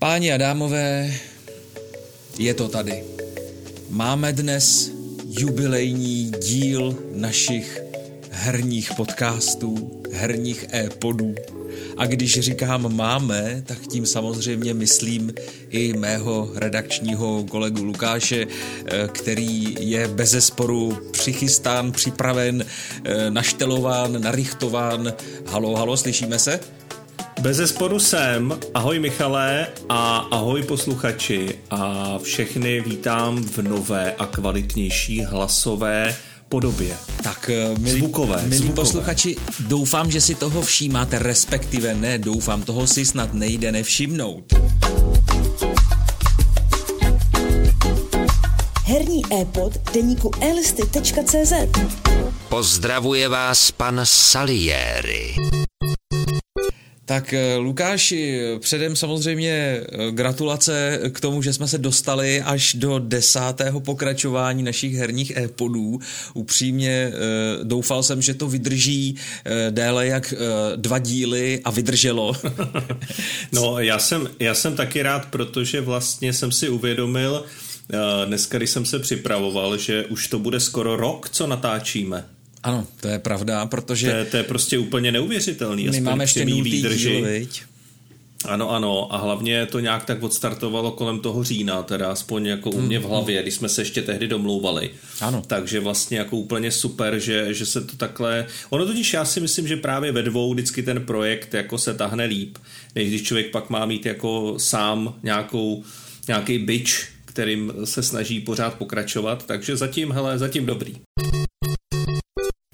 Páni a dámové, je to tady. Máme dnes jubilejní díl našich herních podcastů, herních e-podů. A když říkám máme, tak tím samozřejmě myslím i mého redakčního kolegu Lukáše, eh, který je bez zesporu přichystán, připraven, eh, naštelován, narychtován. Halo, halo, slyšíme se? Bez zesporu jsem. Ahoj Michale a ahoj posluchači a všechny vítám v nové a kvalitnější hlasové podobě. Tak, eh, milí, zvukové, milí zvukové. posluchači, doufám, že si toho všímáte, respektive ne, doufám, toho si snad nejde nevšimnout. Herní e-pod deníku elisty.cz Pozdravuje vás pan Salieri. Tak eh, Lukáši, předem samozřejmě eh, gratulace k tomu, že jsme se dostali až do desátého pokračování našich herních e-podů. Upřímně eh, doufal jsem, že to vydrží déle jak dva díly a vydrželo. no, já jsem, já jsem taky rád, protože vlastně jsem si uvědomil, dneska, když jsem se připravoval, že už to bude skoro rok, co natáčíme. Ano, to je pravda, protože... To je, to je prostě úplně neuvěřitelný. My máme ještě nultý díl, viď? Ano, ano, a hlavně to nějak tak odstartovalo kolem toho října, teda aspoň jako u mě v mm, hlavě, když jsme se ještě tehdy domlouvali. Ano. Takže vlastně jako úplně super, že, že se to takhle... Ono totiž já si myslím, že právě ve dvou vždycky ten projekt jako se tahne líp, než když člověk pak má mít jako sám nějakou, nějaký byč, kterým se snaží pořád pokračovat, takže zatím, hele, zatím dobrý.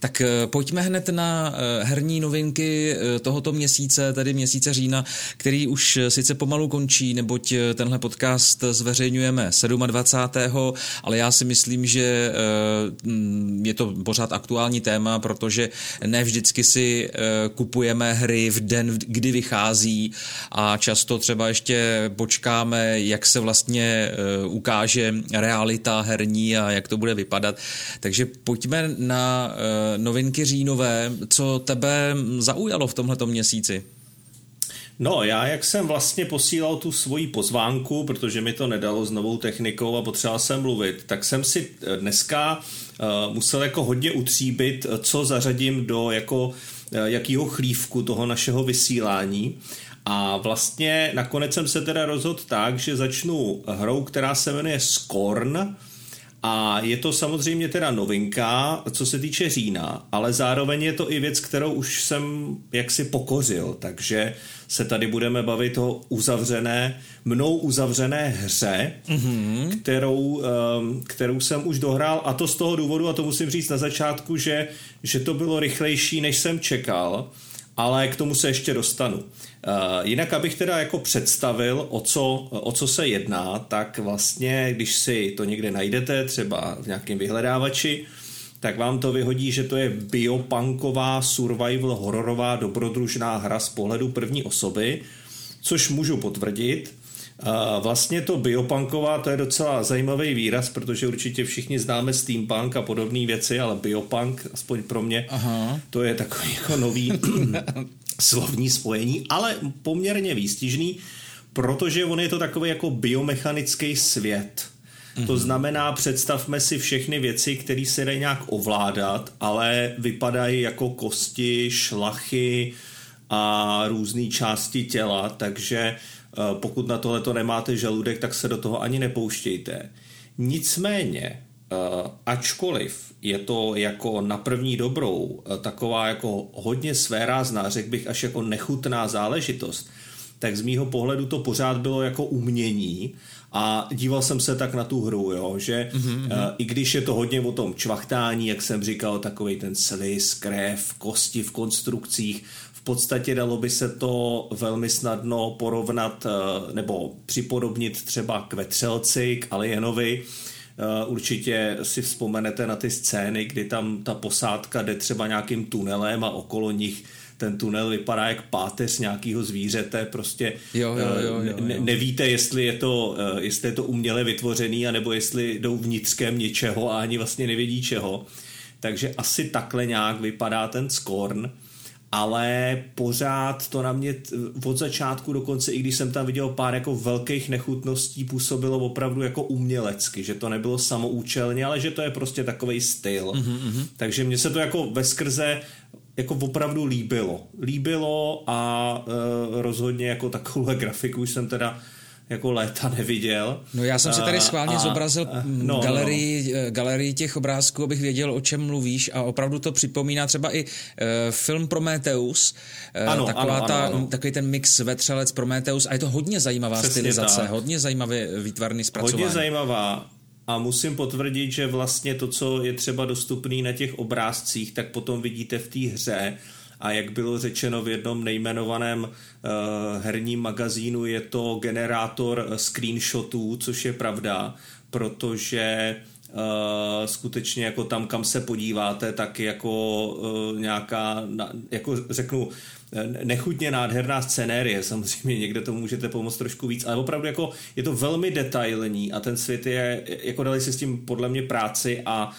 Tak eh, pojďme hned na eh, herní novinky eh, tohoto měsíce, tedy měsíce října, který už sice pomalu končí, neboť tenhle podcast zveřejňujeme 27. ale já si myslím, že je to pořád aktuální téma, protože ne vždycky si kupujeme hry v den, kdy vychází a často třeba ještě počkáme, jak se vlastně ukáže realita herní a jak to bude vypadat. Takže pojďme na novinky říjnové. Co tebe zaujalo v tomhletom měsíci? No, já jak jsem vlastně posílal tu svoji pozvánku, protože mi to nedalo s novou technikou a potřeboval jsem mluvit, tak jsem si eh, dneska uh, musel jako hodně utříbit, eh, co zařadím do jako jakýho chlívku toho našeho vysílání. A vlastně nakonec jsem se teda rozhodl tak, že začnu hrou, která se jmenuje Scorn, a je to samozřejmě teda novinka, co se týče října, ale zároveň je to i věc, kterou už jsem jaksi pokořil, takže se tady budeme bavit o uzavřené, mnou uzavřené hře, mm-hmm. kterou, ehm, kterou jsem už dohrál. A to z toho důvodu, a to musím říct na začátku, že, že to bylo rychlejší, než jsem čekal, ale k tomu se ještě dostanu. Uh, jinak, abych teda jako představil, o co, o co se jedná, tak vlastně, když si to někde najdete, třeba v nějakém vyhledávači, tak vám to vyhodí, že to je biopunková survival hororová dobrodružná hra z pohledu první osoby, což můžu potvrdit. Vlastně to biopunková, to je docela zajímavý výraz, protože určitě všichni známe steampunk a podobné věci, ale biopunk, aspoň pro mě, Aha. to je takový jako nový slovní spojení, ale poměrně výstižný, protože on je to takový jako biomechanický svět. Mm-hmm. To mhm. znamená, představme si všechny věci, které se dají nějak ovládat, ale vypadají jako kosti, šlachy a různé části těla, takže pokud na tohle to nemáte žaludek, tak se do toho ani nepouštějte. Nicméně, Uh, ačkoliv je to jako na první dobrou uh, taková jako hodně svérázná, řekl bych až jako nechutná záležitost, tak z mýho pohledu to pořád bylo jako umění a díval jsem se tak na tu hru, jo, že mm-hmm. uh, i když je to hodně o tom čvachtání, jak jsem říkal, takový ten slis, krev, kosti v konstrukcích, podstatě dalo by se to velmi snadno porovnat uh, nebo připodobnit třeba k vetřelci, k Alienovi, Eh, určitě si vzpomenete na ty scény, kdy tam ta posádka jde třeba nějakým tunelem a okolo nich ten tunel vypadá jak páteř nějakého zvířete, prostě jo, jo, jo, jo, jo. Ne, nevíte, jestli je, to, eh, jestli je to uměle vytvořený, anebo jestli jdou vnitřkem něčeho a ani vlastně nevědí čeho. Takže asi takhle nějak vypadá ten Skorn. Ale pořád to na mě od začátku dokonce, i když jsem tam viděl pár jako velkých nechutností, působilo opravdu jako umělecky, že to nebylo samoučelně, ale že to je prostě takový styl. Mm-hmm. Takže mně se to jako ve skrze jako opravdu líbilo. Líbilo a e, rozhodně jako takovou grafiku už jsem teda jako léta neviděl. No já jsem si tady schválně a, zobrazil no, galerii, no, no. galerii těch obrázků, abych věděl, o čem mluvíš a opravdu to připomíná třeba i uh, film Prometheus, uh, ano, taková ano, ta, ano, ano. takový ten mix vetřelec Prometheus a je to hodně zajímavá Přesně stylizace, tak. hodně zajímavě výtvarný zpracování. Hodně zajímavá a musím potvrdit, že vlastně to, co je třeba dostupný na těch obrázcích, tak potom vidíte v té hře a jak bylo řečeno v jednom nejmenovaném uh, herním magazínu, je to generátor screenshotů, což je pravda, protože uh, skutečně jako tam, kam se podíváte, tak jako uh, nějaká, jako řeknu, nechutně nádherná scenérie, samozřejmě někde to můžete pomoct trošku víc, ale opravdu jako je to velmi detailní a ten svět je, jako dali si s tím podle mě práci a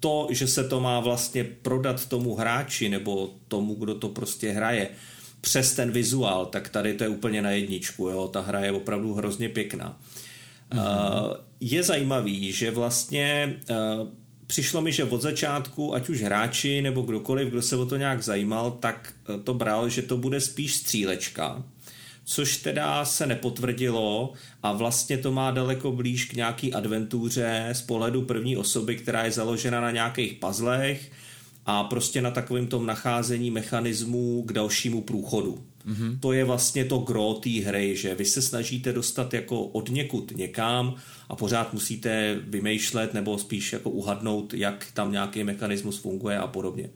to, že se to má vlastně prodat tomu hráči nebo tomu, kdo to prostě hraje, přes ten vizuál, tak tady to je úplně na jedničku, jo? ta hra je opravdu hrozně pěkná. Mm-hmm. Je zajímavý, že vlastně uh, přišlo mi, že od začátku, ať už hráči nebo kdokoliv, kdo se o to nějak zajímal, tak uh, to bral, že to bude spíš střílečka, což teda se nepotvrdilo a vlastně to má daleko blíž k nějaký adventuře z pohledu první osoby, která je založena na nějakých puzzlech a prostě na takovém tom nacházení mechanismů k dalšímu průchodu. Mm-hmm. To je vlastně to gro té hry, že vy se snažíte dostat jako od někud někam a pořád musíte vymýšlet nebo spíš jako uhadnout, jak tam nějaký mechanismus funguje a podobně.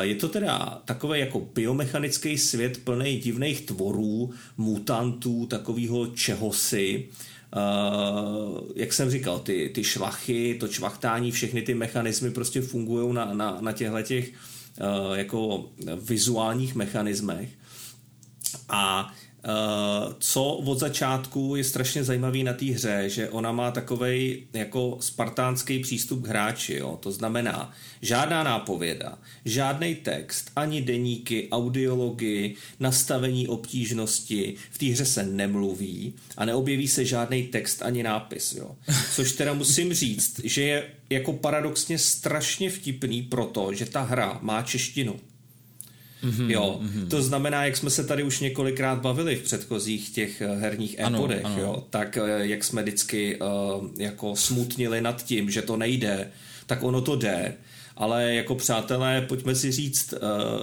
Je to teda takový jako biomechanický svět plný divných tvorů, mutantů, takového čehosi. jak jsem říkal, ty, ty šlachy, to čvachtání, všechny ty mechanismy prostě fungují na, na, na těchto těch jako vizuálních mechanismech. A Uh, co od začátku je strašně zajímavý na té hře, že ona má takový jako spartánský přístup k hráči. Jo? To znamená, žádná nápověda, žádný text, ani deníky, audiology, nastavení obtížnosti, v té hře se nemluví a neobjeví se žádný text ani nápis. Jo? Což teda musím říct, že je jako paradoxně strašně vtipný proto, že ta hra má češtinu. Mm-hmm, jo, mm-hmm. to znamená, jak jsme se tady už několikrát bavili v předchozích těch eh, herních epodech, ano, ano. jo, tak eh, jak jsme vždycky uh, jako smutnili nad tím, že to nejde, tak ono to jde, ale jako přátelé, pojďme si říct, uh,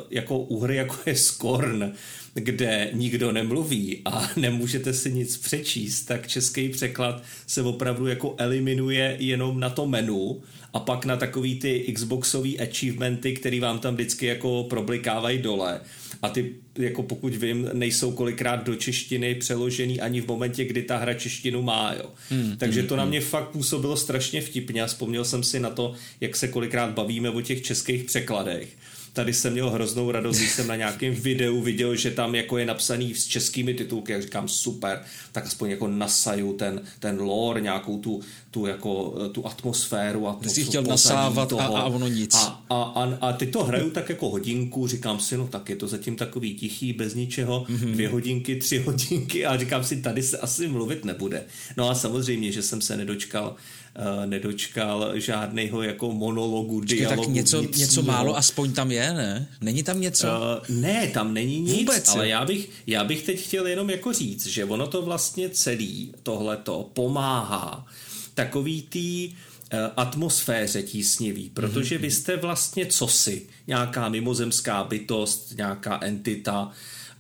jako u hry, jako je Skorn, kde nikdo nemluví a nemůžete si nic přečíst, tak český překlad se opravdu jako eliminuje jenom na to menu a pak na takový ty Xboxový achievementy, který vám tam vždycky jako problikávají dole. A ty, jako pokud vím, nejsou kolikrát do češtiny přeložený ani v momentě, kdy ta hra češtinu má. Jo. Hmm, Takže hmm, to na hmm. mě fakt působilo strašně vtipně a vzpomněl jsem si na to, jak se kolikrát bavíme o těch českých překladech tady jsem měl hroznou radost, když jsem na nějakém videu viděl, že tam jako je napsaný s českými titulky, jak říkám super, tak aspoň jako nasaju ten, ten lore, nějakou tu, tu, jako, tu atmosféru a to, jsi chtěl nasávat toho. A, a ono nic. A, a, a, a ty to hraju tak jako hodinku, říkám si, no tak je to zatím takový tichý, bez ničeho, mm-hmm. dvě hodinky, tři hodinky a říkám si, tady se asi mluvit nebude. No a samozřejmě, že jsem se nedočkal uh, nedočkal žádného jako monologu, Počkej, dialogu. tak něco, něco málo aspoň tam je, ne? Není tam něco? Uh, ne, tam není nic, Vůbec, ale já bych, já bych teď chtěl jenom jako říct, že ono to vlastně celý tohleto pomáhá takový tý eh, atmosféře tísnivý, protože vy jste vlastně cosi, nějaká mimozemská bytost, nějaká entita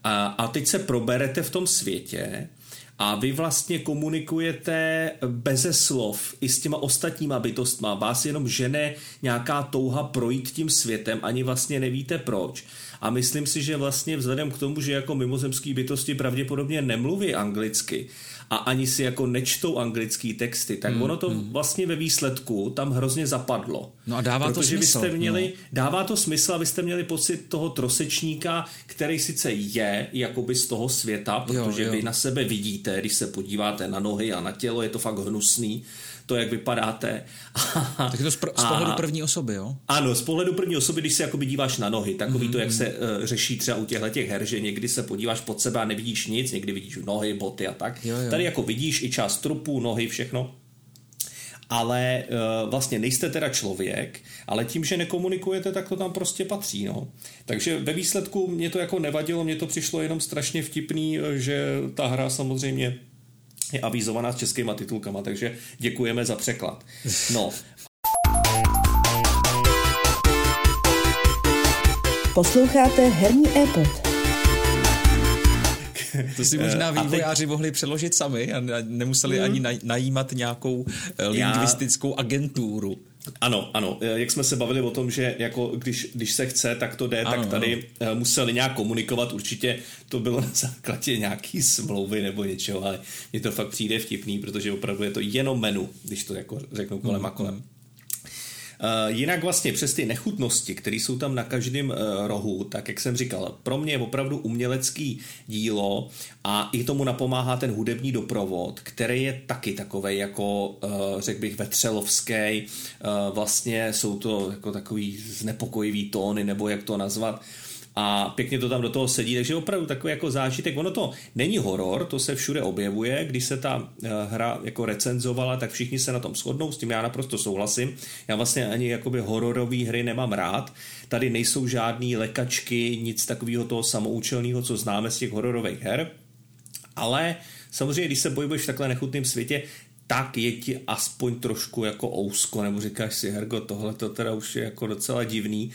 a, a teď se proberete v tom světě a vy vlastně komunikujete beze slov i s těma ostatníma bytostma. Vás jenom žene nějaká touha projít tím světem, ani vlastně nevíte proč. A myslím si, že vlastně vzhledem k tomu, že jako mimozemský bytosti pravděpodobně nemluví anglicky, a ani si jako nečtou anglický texty, tak mm, ono to mm. vlastně ve výsledku tam hrozně zapadlo. No a dává Protože to smysl. Vy jste měli, no. Dává to smysl a vy jste měli pocit toho trosečníka, který sice je jakoby z toho světa, protože jo, jo. vy na sebe vidíte když se podíváte na nohy a na tělo, je to fakt hnusný, to, jak vypadáte. tak je to z, pr- z pohledu první osoby, jo? Ano, z pohledu první osoby, když se jakoby díváš na nohy, takový mm-hmm. to, jak mhm. se uh, řeší třeba u těchto těch her, že někdy se podíváš pod sebe a nevidíš nic, někdy vidíš nohy, boty a tak. Jo, jo. Tady jako vidíš i část trupu, nohy, všechno ale uh, vlastně nejste teda člověk, ale tím, že nekomunikujete, tak to tam prostě patří. No. Takže ve výsledku mě to jako nevadilo, mě to přišlo jenom strašně vtipný, eh, že ta hra samozřejmě je avizovaná s českýma titulkama, takže děkujeme za překlad. No. Posloucháte Herní e-pod. To si možná vývojáři teď... mohli přeložit sami a nemuseli hmm. ani najímat nějakou eh, lingvistickou agenturu. Ano, ano. Eh, jak jsme se bavili o tom, že jako když, když se chce, tak to jde, ano, tak tady ano. Eh, museli nějak komunikovat. Určitě to bylo na základě nějaký smlouvy nebo něčeho, ale mně to fakt přijde vtipný, protože opravdu je to jenom menu, když to jako řeknu kolem hmm. a kolem. Eh, jinak vlastně přes ty nechutnosti, které jsou tam na každém eh, rohu, tak jak jsem říkal, pro mě je opravdu umělecký dílo a i tomu napomáhá ten hudební doprovod, který je taky takový jako, eh, řekl bych, vetřelovský. Vlastně jsou to jako takový znepokojivý tóny, nebo jak to nazvat a pěkně to tam do toho sedí, takže opravdu takový jako zážitek. Ono to není horor, to se všude objevuje, když se ta eh, hra jako recenzovala, tak všichni se na tom shodnou, s tím já naprosto souhlasím. Já vlastně ani jakoby hororové hry nemám rád. Tady nejsou žádný lekačky, nic takového toho samoučelného, co známe z těch hororových her. Ale samozřejmě, když se bojuješ v takhle nechutném světě, tak je ti aspoň trošku jako ousko, nebo říkáš si, Hergo, tohle to teda už je jako docela divný.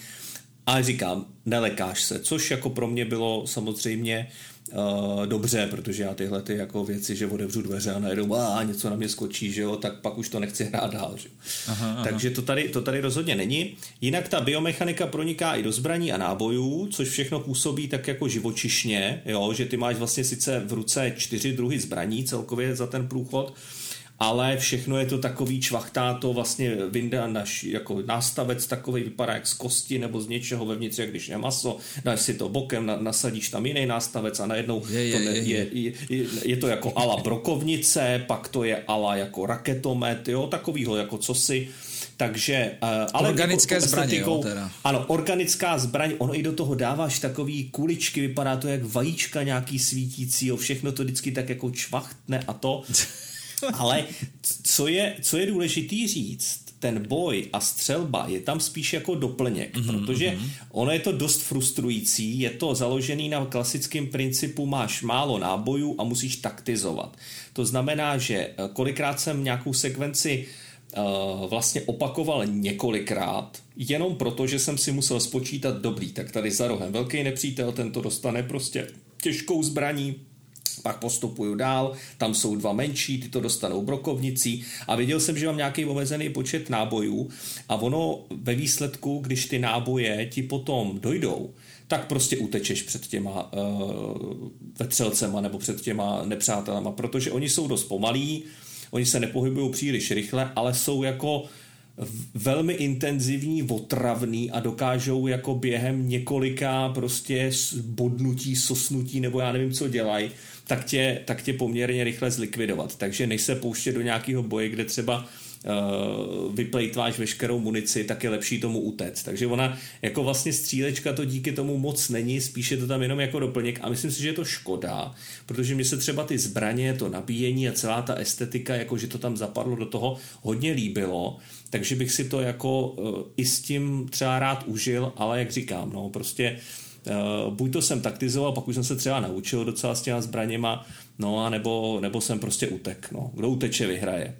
Ale říkám, nelekáš se, což jako pro mě bylo samozřejmě uh, dobře, protože já tyhle ty jako věci, že otevřu dveře a najednou a něco na mě skočí, že jo, tak pak už to nechci hrát dál. Že? Aha, aha. Takže to tady, to tady rozhodně není. Jinak ta biomechanika proniká i do zbraní a nábojů, což všechno působí tak jako živočišně, jo, že ty máš vlastně sice v ruce čtyři druhy zbraní celkově za ten průchod, ale všechno je to takový čvachtáto, vlastně vynda naš, jako nástavec takový vypadá jak z kosti nebo z něčeho vevnitř, jak když je maso, dáš si to bokem, na, nasadíš tam jiný nástavec a najednou je, je, to ne, je, je, je, je to jako ala brokovnice, pak to je ala jako raketomet, jo, takovýho jako cosi. Takže, uh, ale organické jako, zbraně, jo, teda. Ano, organická zbraň, ono i do toho dáváš takový kuličky, vypadá to jak vajíčka nějaký svítící, jo, všechno to vždycky tak jako čvachtne a to. Ale co je, co je důležitý říct, ten boj a střelba je tam spíš jako doplněk, mm-hmm, protože mm-hmm. ono je to dost frustrující, je to založený na klasickém principu, máš málo nábojů a musíš taktizovat. To znamená, že eh, kolikrát jsem nějakou sekvenci uh, vlastně opakoval několikrát, jenom proto, že jsem si musel spočítat dobrý, tak tady za rohem velký nepřítel, tento dostane prostě těžkou zbraní, pak postupuju dál, tam jsou dva menší, ty to dostanou brokovnicí. A viděl jsem, že mám nějaký omezený počet nábojů a ono ve výsledku, když ty náboje ti potom dojdou, tak prostě utečeš před těma uh, vetřelcema nebo před těma nepřátelama, protože oni jsou dost pomalí, oni se nepohybují příliš rychle, ale jsou jako velmi intenzivní, otravný a dokážou jako během několika prostě bodnutí, sosnutí nebo já nevím, co dělají, tak tě, tak tě poměrně rychle zlikvidovat. Takže než se pouštět do nějakého boje, kde třeba uh, vyplejtváš veškerou munici, tak je lepší tomu utéct. Takže ona jako vlastně střílečka to díky tomu moc není, spíše to tam jenom jako doplněk a myslím si, že je to škoda, protože mi se třeba ty zbraně, to nabíjení a celá ta estetika, jako že to tam zapadlo do toho, hodně líbilo, takže bych si to jako uh, i s tím třeba rád užil, ale jak říkám, no prostě Uh, buď to jsem taktizoval, pak už jsem se třeba naučil docela s těma zbraněma, no a nebo, nebo jsem prostě utek. No. Kdo uteče, vyhraje.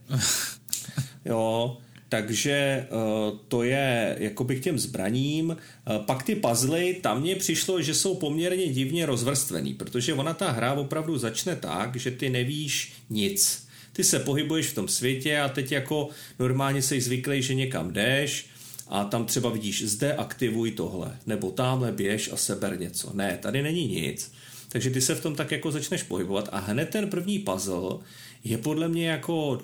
jo, takže uh, to je jakoby k těm zbraním. Uh, pak ty puzzly, tam mně přišlo, že jsou poměrně divně rozvrstvený, protože ona ta hra opravdu začne tak, že ty nevíš nic. Ty se pohybuješ v tom světě a teď jako normálně jsi zvyklý, že někam jdeš, a tam třeba vidíš, zde aktivuj tohle, nebo tamhle běž a seber něco. Ne, tady není nic. Takže ty se v tom tak jako začneš pohybovat a hned ten první puzzle je podle mě jako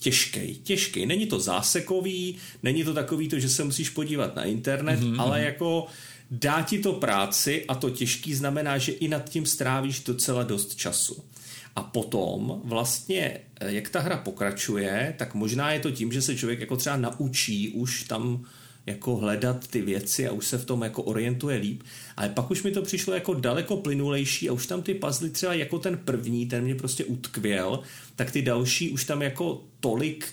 těžký, těžký. Není to zásekový, není to takový to, že se musíš podívat na internet, mm-hmm. ale jako dá ti to práci a to těžký znamená, že i nad tím strávíš docela dost času. A potom vlastně, eh, jak ta hra pokračuje, tak možná je to tím, že se člověk jako třeba naučí už tam jako hledat ty věci a už se v tom jako orientuje líp. Ale pak už mi to přišlo jako daleko plynulejší a už tam ty puzzle třeba jako ten první, ten mě prostě utkvěl, tak ty další už tam jako tolik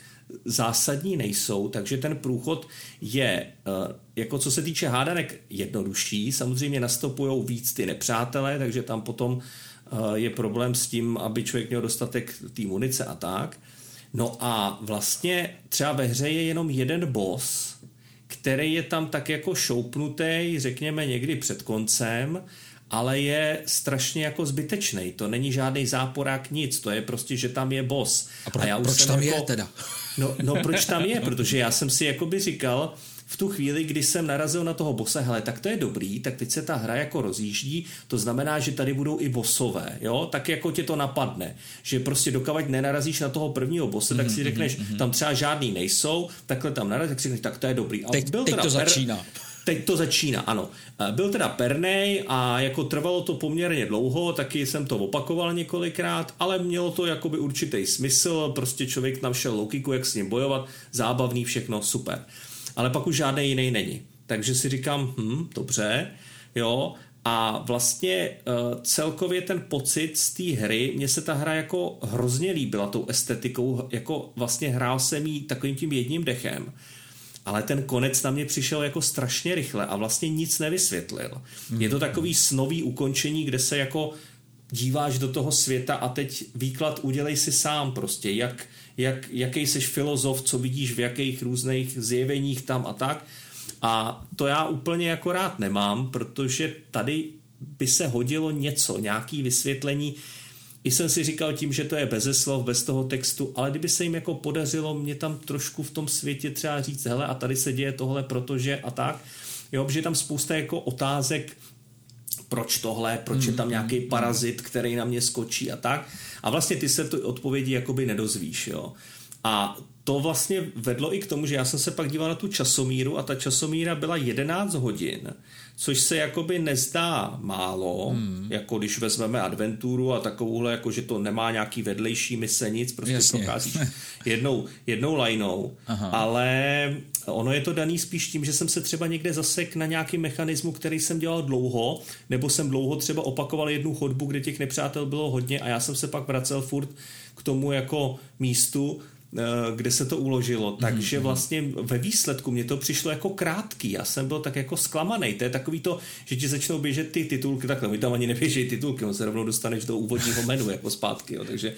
zásadní nejsou, takže ten průchod je, eh, jako co se týče hádanek, jednodušší. Samozřejmě nastupují víc ty nepřátelé, takže tam potom je problém s tím, aby člověk měl dostatek té munice a tak. No a vlastně třeba ve hře je jenom jeden boss, který je tam tak jako šoupnutý, řekněme někdy před koncem, ale je strašně jako zbytečný. To není žádný záporák, nic. To je prostě, že tam je boss. A, pro, a já už proč tam jako, je teda? No, no proč tam je? Protože já jsem si jakoby říkal, v tu chvíli, kdy jsem narazil na toho bose, hele, tak to je dobrý, tak teď se ta hra jako rozjíždí, to znamená, že tady budou i bosové, jo, tak jako tě to napadne, že prostě dokavať nenarazíš na toho prvního bose, tak si mhm, řekneš, mm-hmm. tam třeba žádný nejsou, takhle tam narazíš, tak si řekneš, tak to je dobrý. A teď, byl teď to per... začíná. Teď to začíná, ano. Byl teda pernej a jako trvalo to poměrně dlouho, taky jsem to opakoval několikrát, ale mělo to jakoby určitý smysl, prostě člověk tam šel logiku, jak s ním bojovat, zábavný, všechno, super ale pak už žádný jiný není. Takže si říkám, hm, dobře, jo, a vlastně uh, celkově ten pocit z té hry, mně se ta hra jako hrozně líbila tou estetikou, jako vlastně hrál jsem jí takovým tím jedním dechem, ale ten konec na mě přišel jako strašně rychle a vlastně nic nevysvětlil. Je to takový snový ukončení, kde se jako díváš do toho světa a teď výklad udělej si sám prostě, jak, jak, jaký jsi filozof, co vidíš v jakých různých zjeveních tam a tak. A to já úplně jako rád nemám, protože tady by se hodilo něco, nějaký vysvětlení. I jsem si říkal tím, že to je bez slov, bez toho textu, ale kdyby se jim jako podařilo mě tam trošku v tom světě třeba říct, hele a tady se děje tohle, protože a tak, jo, protože je tam spousta jako otázek, proč tohle, proč je tam mm, nějaký parazit, který na mě skočí a tak. A vlastně ty se ty odpovědi jakoby nedozvíš, jo. A to vlastně vedlo i k tomu, že já jsem se pak díval na tu časomíru a ta časomíra byla 11 hodin, což se jakoby nezdá málo, hmm. jako když vezmeme adventuru a takovouhle, jako že to nemá nějaký vedlejší mise, nic, prostě Jasně. procházíš jednou, jednou lajnou, Aha. ale ono je to daný spíš tím, že jsem se třeba někde zasek na nějaký mechanismu, který jsem dělal dlouho, nebo jsem dlouho třeba opakoval jednu chodbu, kde těch nepřátel bylo hodně a já jsem se pak vracel furt k tomu jako místu, kde se to uložilo. Takže mhm. vlastně ve výsledku mě to přišlo jako krátký. Já jsem byl tak jako zklamaný. To je takový to, že ti začnou běžet ty titulky, takhle, my tam ani neběží titulky, on se rovnou dostaneš do úvodního menu jako zpátky. Jo. Takže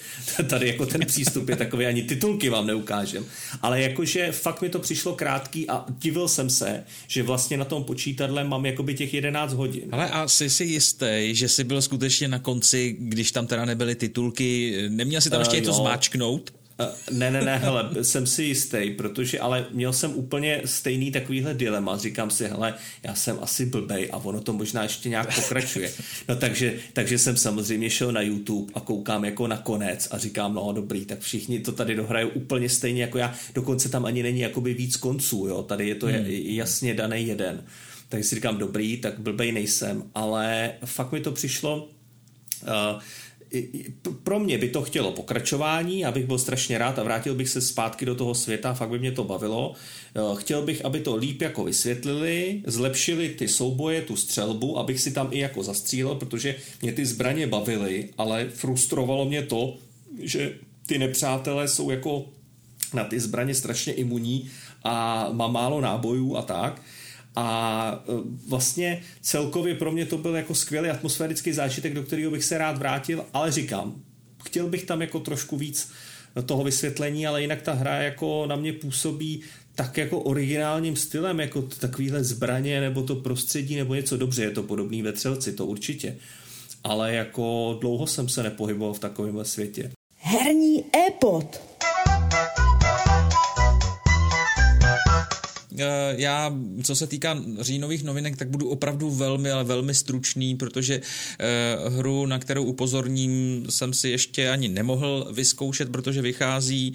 tady jako ten přístup je takový, ani titulky vám neukážem. Ale jakože fakt mi to přišlo krátký a divil jsem se, že vlastně na tom počítadle mám jakoby těch 11 hodin. Ale a jsi si jistý, že jsi byl skutečně na konci, když tam teda nebyly titulky, neměl si tam ještě uh, něco zmáčknout? Eh, ne, ne, ne, hele, jsem si jistý, protože, ale měl jsem úplně stejný takovýhle dilema. Říkám si, hele, já jsem asi blbej a ono to možná ještě nějak pokračuje. No takže, takže jsem samozřejmě šel na YouTube a koukám jako na konec a říkám, no dobrý, tak všichni to tady dohrajou úplně stejně jako já. Dokonce tam ani není jakoby víc konců, jo. Tady je to hmm. jasně daný jeden. Takže si říkám, dobrý, tak blbej nejsem, ale fakt mi to přišlo uh, pro mě by to chtělo pokračování, já bych byl strašně rád a vrátil bych se zpátky do toho světa, fakt by mě to bavilo. Chtěl bych, aby to líp jako vysvětlili, zlepšili ty souboje, tu střelbu, abych si tam i jako zastřílel, protože mě ty zbraně bavily, ale frustrovalo mě to, že ty nepřátelé jsou jako na ty zbraně strašně imunní a má málo nábojů a tak. A e, vlastně celkově pro mě to byl jako skvělý atmosférický zážitek, do kterého bych se rád vrátil, ale říkám, chtěl bych tam jako trošku víc toho vysvětlení, ale jinak ta hra jako na mě působí tak jako originálním stylem, jako takovýhle zbraně nebo to prostředí nebo něco dobře, je to podobný ve Třelci, to určitě. Ale jako dlouho jsem se nepohyboval v takovémhle světě. Herní e-pod. Já, co se týká říjnových novinek, tak budu opravdu velmi, ale velmi stručný, protože hru, na kterou upozorním, jsem si ještě ani nemohl vyzkoušet, protože vychází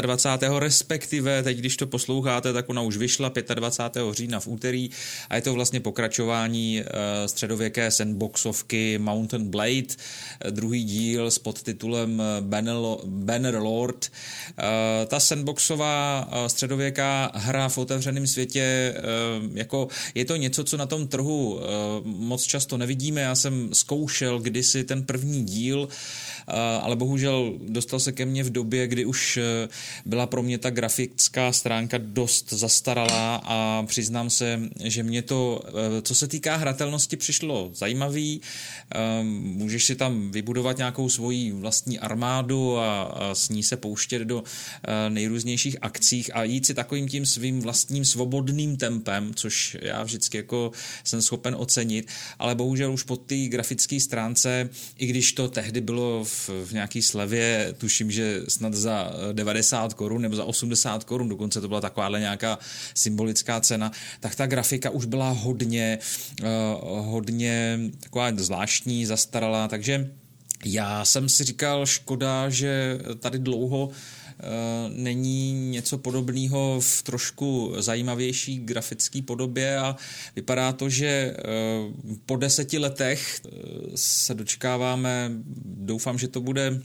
25. respektive, teď když to posloucháte, tak ona už vyšla 25. října v úterý a je to vlastně pokračování středověké sandboxovky Mountain Blade, druhý díl s podtitulem Banner Lord. Ta sandboxová středověká hra v otevřeném světě, jako je to něco, co na tom trhu moc často nevidíme. Já jsem zkoušel kdysi ten první díl, ale bohužel dostal se ke mně v době, kdy už byla pro mě ta grafická stránka dost zastaralá a přiznám se, že mě to, co se týká hratelnosti, přišlo zajímavý. Můžeš si tam vybudovat nějakou svoji vlastní armádu a, a s ní se pouštět do nejrůznějších akcích a jít si takovým tím svým vlastním svobodným tempem, což já vždycky jako jsem schopen ocenit, ale bohužel už po té grafické stránce, i když to tehdy bylo v, v nějaký slevě, tuším, že snad za 90 korun nebo za 80 korun, dokonce to byla takováhle nějaká symbolická cena, tak ta grafika už byla hodně, uh, hodně taková zvláštní, zastaralá, takže já jsem si říkal, škoda, že tady dlouho Eh, není něco podobného v trošku zajímavější grafické podobě a vypadá to, že eh, po deseti letech eh, se dočkáváme, doufám, že to bude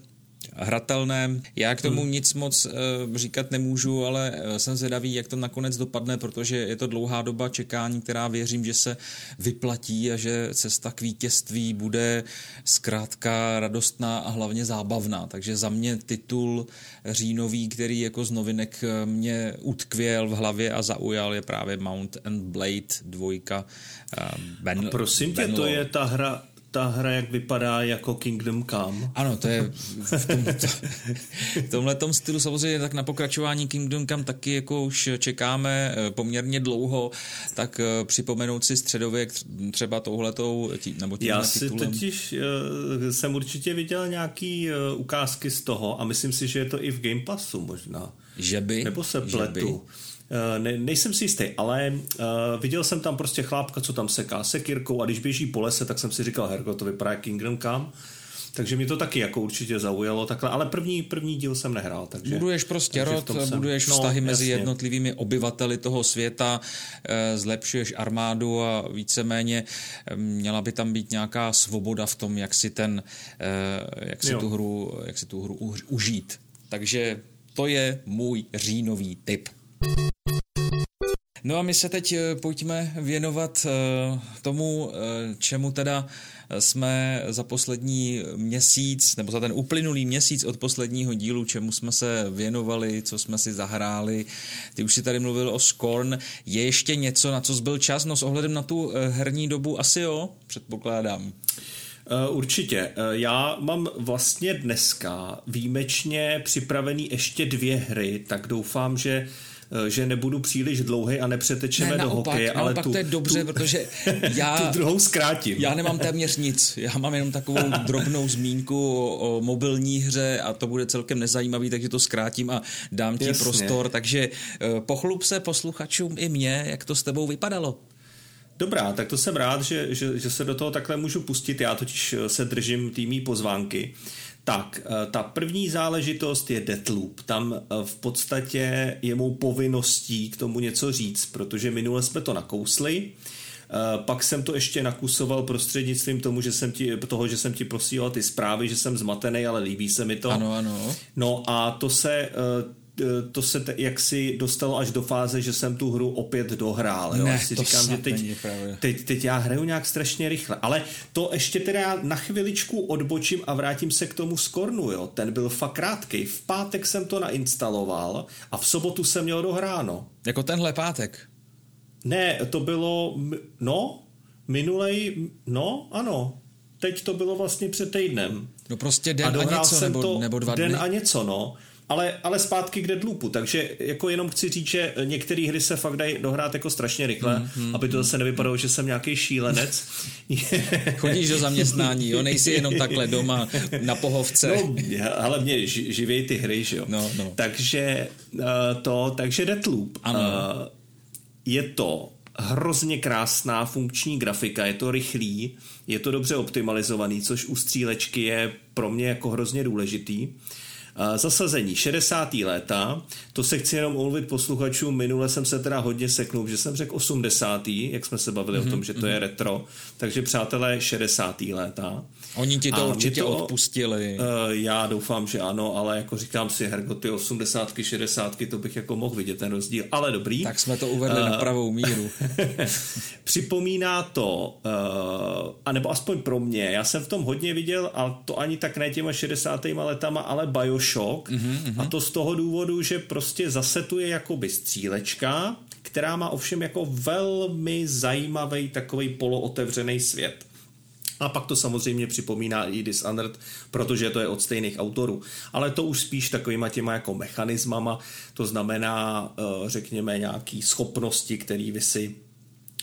hratelné. Já k tomu hmm. nic moc uh, říkat nemůžu, ale uh, jsem zvědavý, jak to nakonec dopadne, protože je to dlouhá doba čekání, která věřím, že se vyplatí a že cesta k vítězství bude zkrátka radostná a hlavně zábavná. Takže za mě titul říjnový, který jako z novinek eh, mě utkvěl v hlavě a zaujal, je právě Mount and Blade dvojka. Uh, ben, a prosím tě, to je ta hra, ta hra, jak vypadá jako Kingdom Come. Ano, to je v, tom, to, v tomhle tom stylu samozřejmě tak na pokračování Kingdom Come taky jako už čekáme eh, poměrně dlouho, tak eh, připomenout si středověk třeba touhletou tí, nebo Já si titulem. totiž uh, jsem určitě viděl nějaký ukázky z toho a myslím si, že je to i v Game Passu možná. Že by? Nebo se pletu. Eh, ne, nejsem si jistý, ale uh, viděl jsem tam prostě chlápka, co tam seká sekirkou a když běží po lese, tak jsem si říkal, herko, to vypadá jak Kingdom Come. Takže mě to taky jako určitě zaujalo takhle, ale první, první díl jsem nehrál. Takže, buduješ prostě takže rod, jsem, buduješ no, vztahy mezi jasně. jednotlivými obyvateli toho světa, eh, zlepšuješ armádu a víceméně měla by tam být nějaká svoboda v tom, jak si ten, jak si tu hru, jak si tu hru užít. Takže to je můj říjnový tip. No a my se teď eh, pojďme věnovat eh, tomu, eh, čemu teda jsme za poslední měsíc, nebo za ten uplynulý měsíc od posledního dílu, čemu jsme se věnovali, co jsme si zahráli. Ty už si tady mluvil o Scorn. Je ještě něco, na co zbyl čas? No s ohledem na tu herní dobu asi jo, předpokládám. Určitě. Já mám vlastně dneska výjimečně připravený ještě dvě hry, tak doufám, že že nebudu příliš dlouhý a nepřetečeme ne, naopak, do hokeje, ale tu, to je dobře, tu, protože já... tu druhou zkrátím. Já nemám téměř nic. Já mám jenom takovou drobnou zmínku o, o mobilní hře a to bude celkem nezajímavý, takže to zkrátím a dám ti Jasně. prostor. Takže eh, pochlup se posluchačům i mě, jak to s tebou vypadalo. Dobrá, tak to jsem rád, že, že, že se do toho takhle můžu pustit. Já totiž eh, se držím týmí pozvánky. Tak, eh, ta první záležitost je Deathloop. Tam eh, v podstatě je mou povinností k tomu něco říct, protože minule jsme to nakousli, eh, pak jsem to ještě nakusoval prostřednictvím tomu, že jsem ti, toho, že jsem ti posílal ty zprávy, že jsem zmatený, ale líbí se mi to. Ano, ano. No a to se to se te, jak si dostalo až do fáze, že jsem tu hru opět dohrál. Jo? Ne, si to říkám, že teď, teď, teď já hraju nějak strašně rychle. Ale to ještě teda na chviličku odbočím a vrátím se k tomu Skornu. Jo? Ten byl fakt krátký. V pátek jsem to nainstaloval a v sobotu jsem měl dohráno. Jako tenhle pátek? Ne, to bylo, no, minulej, no, ano. Teď to bylo vlastně před týdnem. No prostě den a, a něco, nebo, to nebo dva den dny? a něco, no ale, ale zpátky k Deadloopu, takže jako jenom chci říct, že některé hry se fakt dají dohrát jako strašně rychle, mm, mm, aby to zase nevypadalo, že jsem nějaký šílenec. Chodíš do zaměstnání, jo, nejsi jenom takhle doma na pohovce. No, ale mě živějí ty hry, že jo. No, no. Takže uh, to, takže Deadloop. Ano. Uh, je to hrozně krásná funkční grafika, je to rychlý, je to dobře optimalizovaný, což u střílečky je pro mě jako hrozně důležitý. Zasazení 60. léta, to se chci jenom omluvit posluchačům, minule jsem se teda hodně seknul, že jsem řekl 80. jak jsme se bavili mm-hmm, o tom, že to je mhm. retro, takže přátelé 60. léta. Oni ti to a určitě to, odpustili. Uh, já doufám, že ano, ale jako říkám si, hergo, ty 80, 60, to bych jako mohl vidět ten rozdíl, ale dobrý. Tak jsme to uvedli uh, na pravou míru. připomíná to, uh, anebo aspoň pro mě, já jsem v tom hodně viděl, ale to ani tak ne těma 60. letama, ale Bioshock. Mm-hmm. A to z toho důvodu, že prostě zase tu je jakoby střílečka, která má ovšem jako velmi zajímavý takový polootevřený svět. A pak to samozřejmě připomíná i Dishonored, protože to je od stejných autorů. Ale to už spíš takovýma těma jako mechanismama, to znamená, eh, řekněme, nějaký schopnosti, které vy si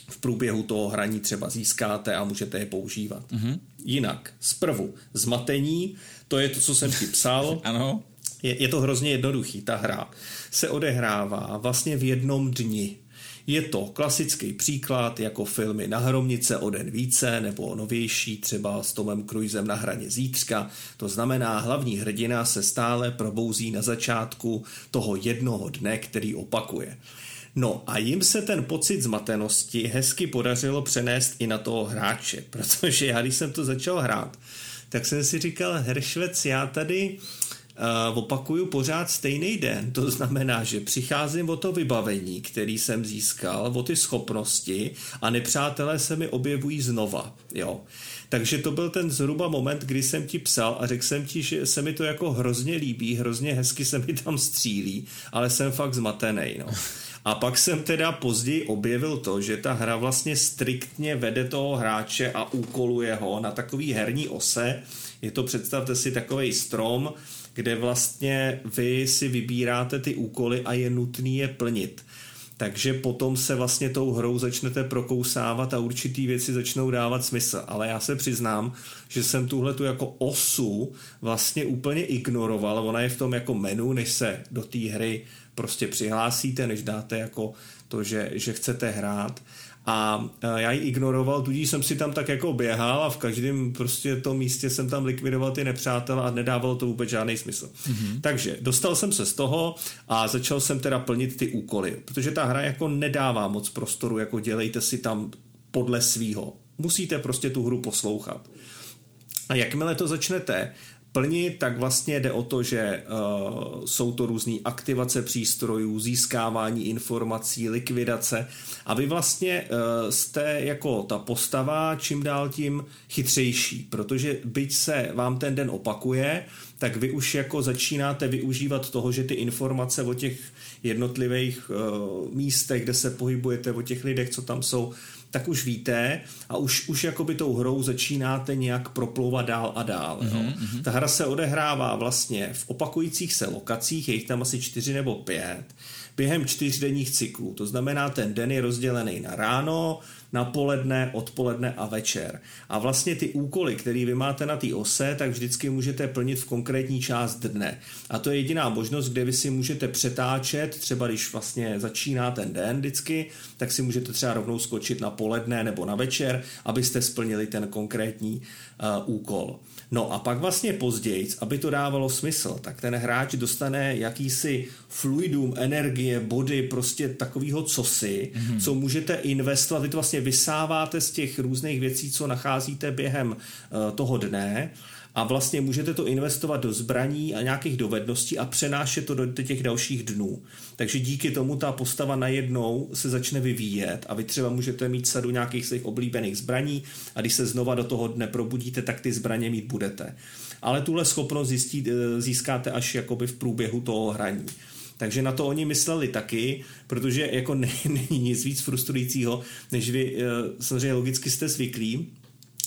v průběhu toho hraní třeba získáte a můžete je používat. Mm-hmm. Jinak, zprvu, zmatení, to je to, co jsem ti psal. ano. Je, je to hrozně jednoduchý, ta hra se odehrává vlastně v jednom dni. Je to klasický příklad jako filmy Na hromnice o den více nebo novější třeba s Tomem Cruisem na hraně zítřka. To znamená, hlavní hrdina se stále probouzí na začátku toho jednoho dne, který opakuje. No a jim se ten pocit zmatenosti hezky podařilo přenést i na toho hráče, protože já když jsem to začal hrát, tak jsem si říkal, Heršvec, já tady uh, opakuju pořád stejný den. To znamená, že přicházím o to vybavení, který jsem získal, o ty schopnosti a nepřátelé se mi objevují znova. Jo. Takže to byl ten zhruba moment, kdy jsem ti psal a řekl jsem ti, že se mi to jako hrozně líbí, hrozně hezky se mi tam střílí, ale jsem fakt zmatený. No. A pak jsem teda později objevil to, že ta hra vlastně striktně vede toho hráče a úkoluje ho na takový herní ose. Je to, představte si, takový strom, kde vlastně vy si vybíráte ty úkoly a je nutný je plnit. Takže potom se vlastně tou hrou začnete prokousávat a určitý věci začnou dávat smysl. Ale já se přiznám, že jsem tuhle tu jako osu vlastně úplně ignoroval. Ona je v tom jako menu, než se do té hry prostě přihlásíte, než dáte jako to, že, že chcete hrát. A já ji ignoroval, tudíž jsem si tam tak jako běhal a v každém prostě tom místě jsem tam likvidoval ty nepřátelé a nedávalo to vůbec žádný smysl. Mm-hmm. Takže dostal jsem se z toho a začal jsem teda plnit ty úkoly, protože ta hra jako nedává moc prostoru, jako dělejte si tam podle svýho. Musíte prostě tu hru poslouchat. A jakmile to začnete plnit, tak vlastně jde o to, že uh, jsou to různé aktivace přístrojů, získávání informací, likvidace. A vy vlastně uh, jste jako ta postava čím dál tím chytřejší, protože byť se vám ten den opakuje, tak vy už jako začínáte využívat toho, že ty informace o těch jednotlivých uh, místech, kde se pohybujete, o těch lidech, co tam jsou, tak už víte a už, už jakoby tou hrou začínáte nějak proplouvat dál a dál. Mm-hmm. Jo. Mhm. Ta hra se odehrává vlastně v opakujících se lokacích, je jich tam asi čtyři nebo pět, během čtyřdenních cyklů. To znamená, ten den je rozdělený na ráno, na poledne, odpoledne a večer. A vlastně ty úkoly, které vy máte na té ose, tak vždycky můžete plnit v konkrétní část dne. A to je jediná možnost, kde vy si můžete přetáčet, třeba když vlastně začíná ten den vždycky, tak si můžete třeba rovnou skočit na poledne nebo na večer, abyste splnili ten konkrétní uh, úkol. No a pak vlastně později, aby to dávalo smysl, tak ten hráč dostane jakýsi fluidum, energie, body, prostě takového cosi, mm-hmm. co můžete investovat. Vy to vlastně vysáváte z těch různých věcí, co nacházíte během uh, toho dne a vlastně můžete to investovat do zbraní a nějakých dovedností a přenášet to do těch dalších dnů. Takže díky tomu ta postava najednou se začne vyvíjet a vy třeba můžete mít sadu nějakých svých oblíbených zbraní a když se znova do toho dne probudíte, tak ty zbraně mít budete. Ale tuhle schopnost zjistit, eh, získáte až jakoby v průběhu toho hraní. Takže na to oni mysleli taky, protože jako není nic víc frustrujícího, než vy eh, samozřejmě logicky jste zvyklí,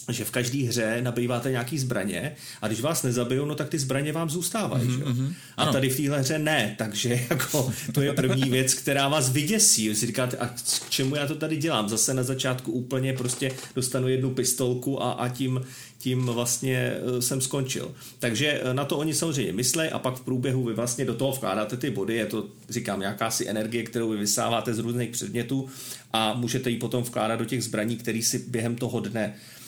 že v každé hře nabýváte nějaký zbraně a když vás nezabijou, no tak ty zbraně vám zůstávají. Mm-hmm. Mm-hmm. A tady v téhle hře ne, takže jako to je první věc, která vás vyděsí. Vy si říkáte, a k čemu já to tady dělám? Zase na začátku úplně prostě dostanu jednu pistolku a, a tím, tím vlastně eh, jsem skončil. Takže eh, na to oni samozřejmě myslí a pak v průběhu vy vlastně do toho vkládáte ty body, je to, říkám, jakási energie, kterou vy vysáváte z různých předmětů a můžete ji potom vkládat do těch zbraní, které si během toho dne uh,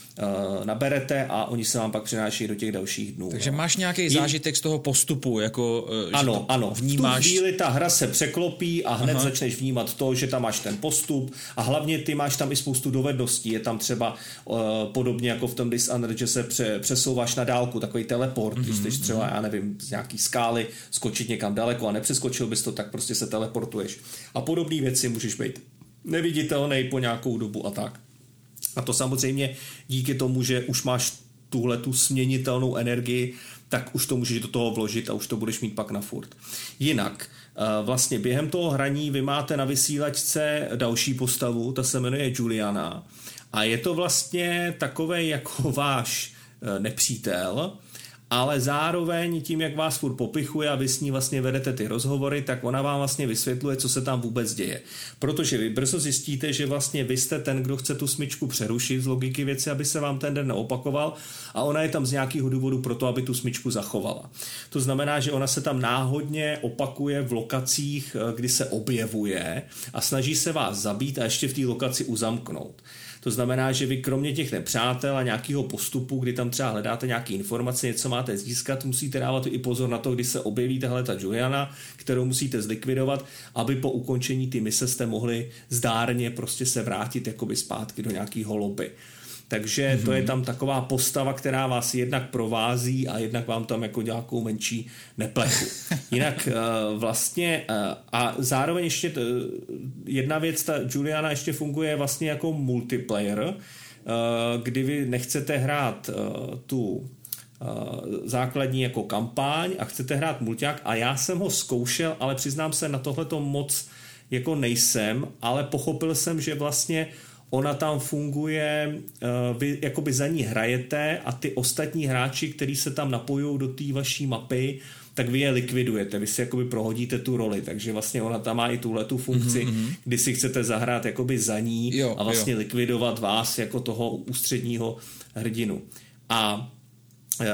naberete a oni se vám pak přináší do těch dalších dnů. Takže no. máš nějaký zážitek z toho postupu, jako uh, ano, že ano. vnímáš... V tu chvíli ta hra se překlopí a hned Aha. začneš vnímat to, že tam máš ten postup a hlavně ty máš tam i spoustu dovedností. Je tam třeba uh, podobně jako v tom Dishonored, že se pře, přesouváš na dálku, takový teleport, mm-hmm. když mhm, jsi třeba, mhm. já nevím, z nějaký skály skočit někam daleko a nepřeskočil bys to, tak prostě se teleportuješ. A podobné věci můžeš být neviditelný po nějakou dobu a tak. A to samozřejmě díky tomu, že už máš tuhle tu směnitelnou energii, tak už to můžeš do toho vložit a už to budeš mít pak na furt. Jinak, eh, vlastně během toho hraní vy máte na vysílačce další postavu, ta se jmenuje Juliana a je to vlastně takový jako váš eh, nepřítel, ale zároveň tím, jak vás furt popichuje a vy s ní vlastně vedete ty rozhovory, tak ona vám vlastně vysvětluje, co se tam vůbec děje. Protože vy brzo zjistíte, že vlastně vy jste ten, kdo chce tu smyčku přerušit z logiky věci, aby se vám ten den neopakoval a ona je tam z nějakého důvodu proto, aby tu smyčku zachovala. To znamená, že ona se tam náhodně opakuje v lokacích, eh, kdy se objevuje a snaží se vás zabít a ještě v té lokaci uzamknout. To znamená, že vy kromě těch nepřátel a nějakého postupu, kdy tam třeba hledáte nějaké informace, něco máte získat, musíte dávat i pozor na to, kdy se objeví tahle ta Juliana, kterou musíte zlikvidovat, aby po ukončení ty mise jste mohli zdárně prostě se vrátit jakoby zpátky do nějakého lobby. Takže to je mhm. tam taková postava, která vás jednak provází a jednak vám tam jako nějakou menší neplechu. Jinak eh, vlastně eh, a zároveň ještě jedna věc, ta Juliana ještě funguje vlastně jako multiplayer, eh, kdy vy nechcete hrát tu základní jako kampaň a chcete hrát mulťák a já jsem ho zkoušel, ale přiznám se, na tohle to moc jako nejsem, ale pochopil jsem, že vlastně ona tam funguje, eh, vy jakoby za ní hrajete a ty ostatní hráči, kteří se tam napojují do té vaší mapy, tak vy je likvidujete, vy si jakoby prohodíte tu roli, takže vlastně ona tam má i tuhle tu funkci, mm-hmm. kdy si chcete zahrát jakoby za ní jo, a vlastně jo. likvidovat vás jako toho ústředního hrdinu. A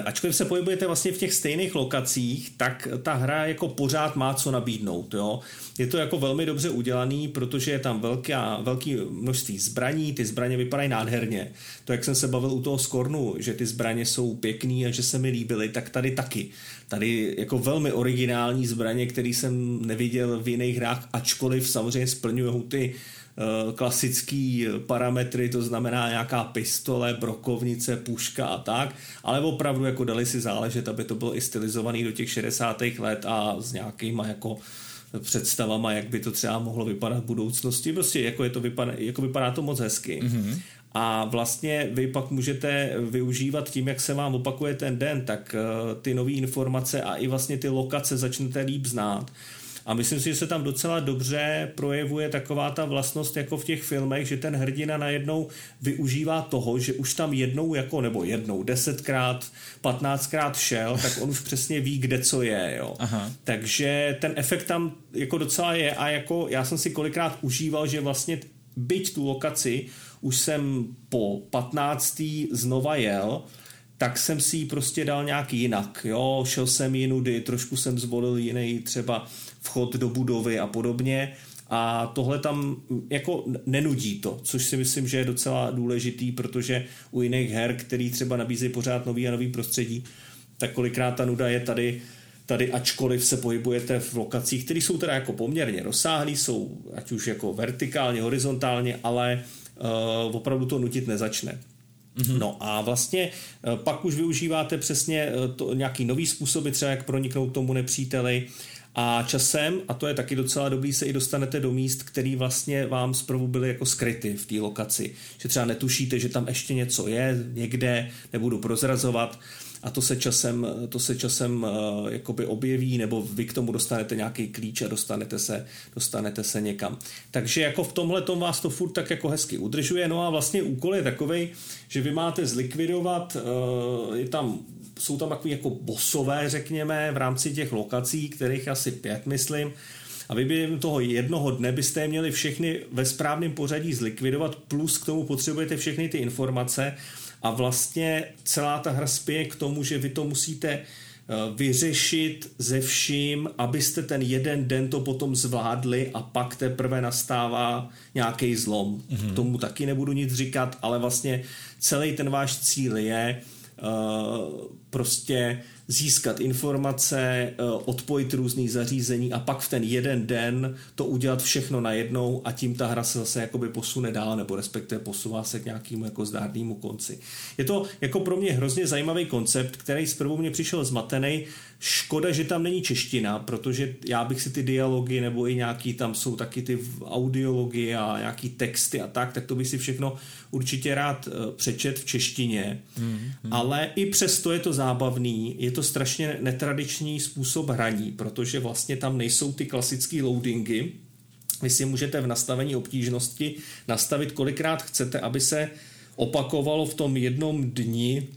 ačkoliv se pohybujete vlastně v těch stejných lokacích, tak ta hra jako pořád má co nabídnout. Jo? Je to jako velmi dobře udělaný, protože je tam velká, velké množství zbraní, ty zbraně vypadají nádherně. To, jak jsem se bavil u toho Skornu, že ty zbraně jsou pěkný a že se mi líbily, tak tady taky. Tady jako velmi originální zbraně, které jsem neviděl v jiných hrách, ačkoliv samozřejmě splňují ty Eh, klasický parametry, to znamená nějaká pistole, brokovnice, puška a tak, ale opravdu jako dali si záležet, aby to bylo i stylizovaný do těch 60. let a s nějakýma jako představama, jak by to třeba mohlo vypadat v budoucnosti. Prostě jako, je to vypadá, jako vypadá to moc hezky. Mm-hmm. A vlastně vy pak můžete využívat tím, jak se vám opakuje ten den, tak uh, ty nové informace a i vlastně ty lokace začnete líp znát. A myslím si, že se tam docela dobře projevuje taková ta vlastnost jako v těch filmech, že ten hrdina najednou využívá toho, že už tam jednou jako, nebo jednou, desetkrát, patnáctkrát šel, tak on už přesně ví, kde co je, jo. Aha. Takže ten efekt tam jako docela je a jako já jsem si kolikrát užíval, že vlastně byť tu lokaci už jsem po 15. znova jel, tak jsem si ji prostě dal nějak jinak. Jo, šel jsem jinudy, trošku jsem zvolil jiný třeba vchod do budovy a podobně. A tohle tam jako nenudí to, což si myslím, že je docela důležitý, protože u jiných her, který třeba nabízejí pořád nový a nový prostředí, tak kolikrát ta nuda je tady, tady ačkoliv se pohybujete v lokacích, které jsou teda jako poměrně rozsáhlé, jsou ať už jako vertikálně, horizontálně, ale uh, opravdu to nutit nezačne. Mm-hmm. No a vlastně uh, pak už využíváte přesně uh, to, nějaký nový způsoby, třeba jak proniknout tomu nepříteli, a časem, a to je taky docela dobrý, se i dostanete do míst, který vlastně vám zprvu byly jako skryty v té lokaci. Že třeba netušíte, že tam ještě něco je někde, nebudu prozrazovat. a to se časem, to se časem uh, objeví, nebo vy k tomu dostanete nějaký klíč a dostanete se, dostanete se někam. Takže jako v tomhle tom vás to furt tak jako hezky udržuje, no a vlastně úkol je takový, že vy máte zlikvidovat, uh, je tam jsou tam takový jako bosové, řekněme, v rámci těch lokací, kterých asi pět, myslím, a vy během toho jednoho dne byste je měli všechny ve správném pořadí zlikvidovat, plus k tomu potřebujete všechny ty informace a vlastně celá ta hra spěje k tomu, že vy to musíte eh, vyřešit ze vším, abyste ten jeden den to potom zvládli a pak teprve nastává nějaký zlom. Mm-hmm. K tomu taky nebudu nic říkat, ale vlastně celý ten váš cíl je uh, prostě získat informace, eh, odpojit různý zařízení a pak v ten jeden den to udělat všechno najednou a tím ta hra se zase jakoby posune dál nebo respektive posouvá se k nějakému jako zdárnému konci. Je to jako pro mě hrozně zajímavý koncept, který zprvu mě přišel zmatený, Škoda, že tam není čeština, protože já bych si ty dialogy nebo i nějaký tam jsou taky ty audiologie a nějaký texty a tak, tak to bych si všechno určitě rád eh, přečet v češtině. Hmm, hmm. Ale i přesto je to zábavný, je to strašně netradiční způsob hraní, protože vlastně tam nejsou ty klasické loadingy. Vy si můžete v nastavení obtížnosti nastavit, kolikrát chcete, aby se opakovalo v tom jednom dni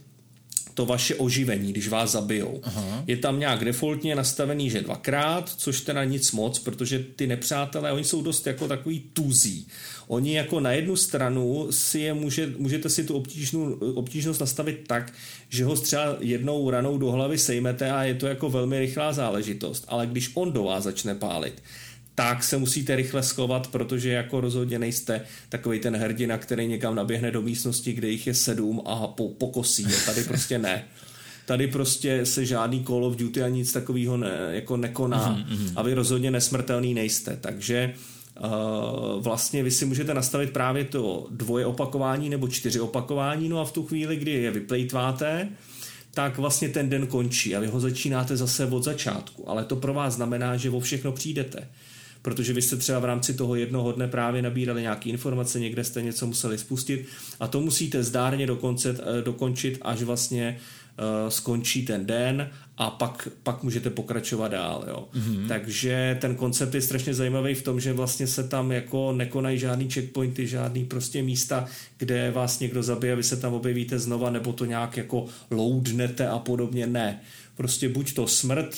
to vaše oživení, když vás zabijou. Aha. Je tam nějak defaultně nastavený, že dvakrát, což teda nic moc, protože ty nepřátelé, oni jsou dost jako takový tuzí. Oni jako na jednu stranu si je může, můžete si tu obtížnou, obtížnost nastavit tak, že ho třeba jednou ranou do hlavy sejmete a je to jako velmi rychlá záležitost, ale když on do vás začne pálit, tak se musíte rychle schovat, protože jako rozhodně nejste takový ten hrdina, který někam naběhne do místnosti, kde jich je sedm a po, pokosí je. Tady prostě ne. Tady prostě se žádný Call of Duty a nic takového ne, jako nekoná mm-hmm. a vy rozhodně nesmrtelný nejste. Takže Uh, vlastně vy si můžete nastavit právě to dvoje opakování nebo čtyři opakování, no a v tu chvíli, kdy je vyplejtváte, tak vlastně ten den končí a vy ho začínáte zase od začátku. Ale to pro vás znamená, že o všechno přijdete protože vy jste třeba v rámci toho jednoho dne právě nabírali nějaké informace, někde jste něco museli spustit a to musíte zdárně dokonce, eh, dokončit, až vlastně uh, skončí ten den a pak, pak můžete pokračovat dál. Jo. Mm-hmm. Takže ten koncept je strašně zajímavý v tom, že vlastně se tam jako nekonají žádný checkpointy, žádný prostě místa, kde vás někdo zabije, vy se tam objevíte znova, nebo to nějak jako loadnete a podobně. Ne. Prostě buď to smrt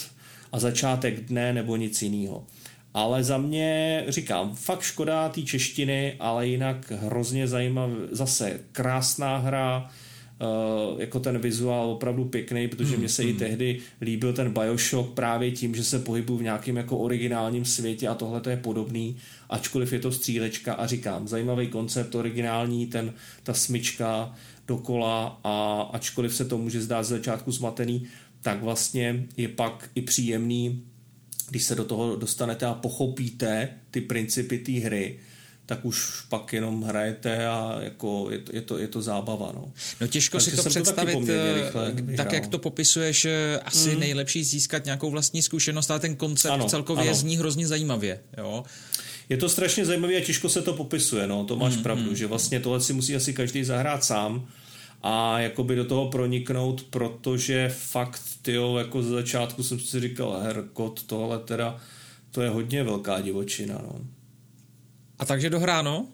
a začátek dne, nebo nic jiného. Ale za mě říkám, fakt škoda té češtiny, ale jinak hrozně zajímavá, zase krásná hra, Uh, jako ten vizuál opravdu pěkný, protože mě se i tehdy líbil ten Bioshock právě tím, že se pohybuju v nějakém jako originálním světě a tohle to je podobný, ačkoliv je to střílečka a říkám, zajímavý koncept, originální, ten, ta smyčka dokola a ačkoliv se to může zdát z začátku zmatený, tak vlastně je pak i příjemný když se do toho dostanete a pochopíte ty principy té hry, tak už pak jenom hrajete a jako je, to, je, to, je to zábava. No, no těžko Takže si to představit, to rychle tak jak to popisuješ, asi mm. nejlepší získat nějakou vlastní zkušenost, ale ten koncept ano, celkově ano. zní hrozně zajímavě. Jo? Je to strašně zajímavé a těžko se to popisuje, no, to máš mm, pravdu, mm. že vlastně tohle si musí asi každý zahrát sám a jakoby do toho proniknout, protože fakt, tyjo, jako z začátku jsem si říkal, herkot, tohle teda, to je hodně velká divočina, no. A takže dohráno?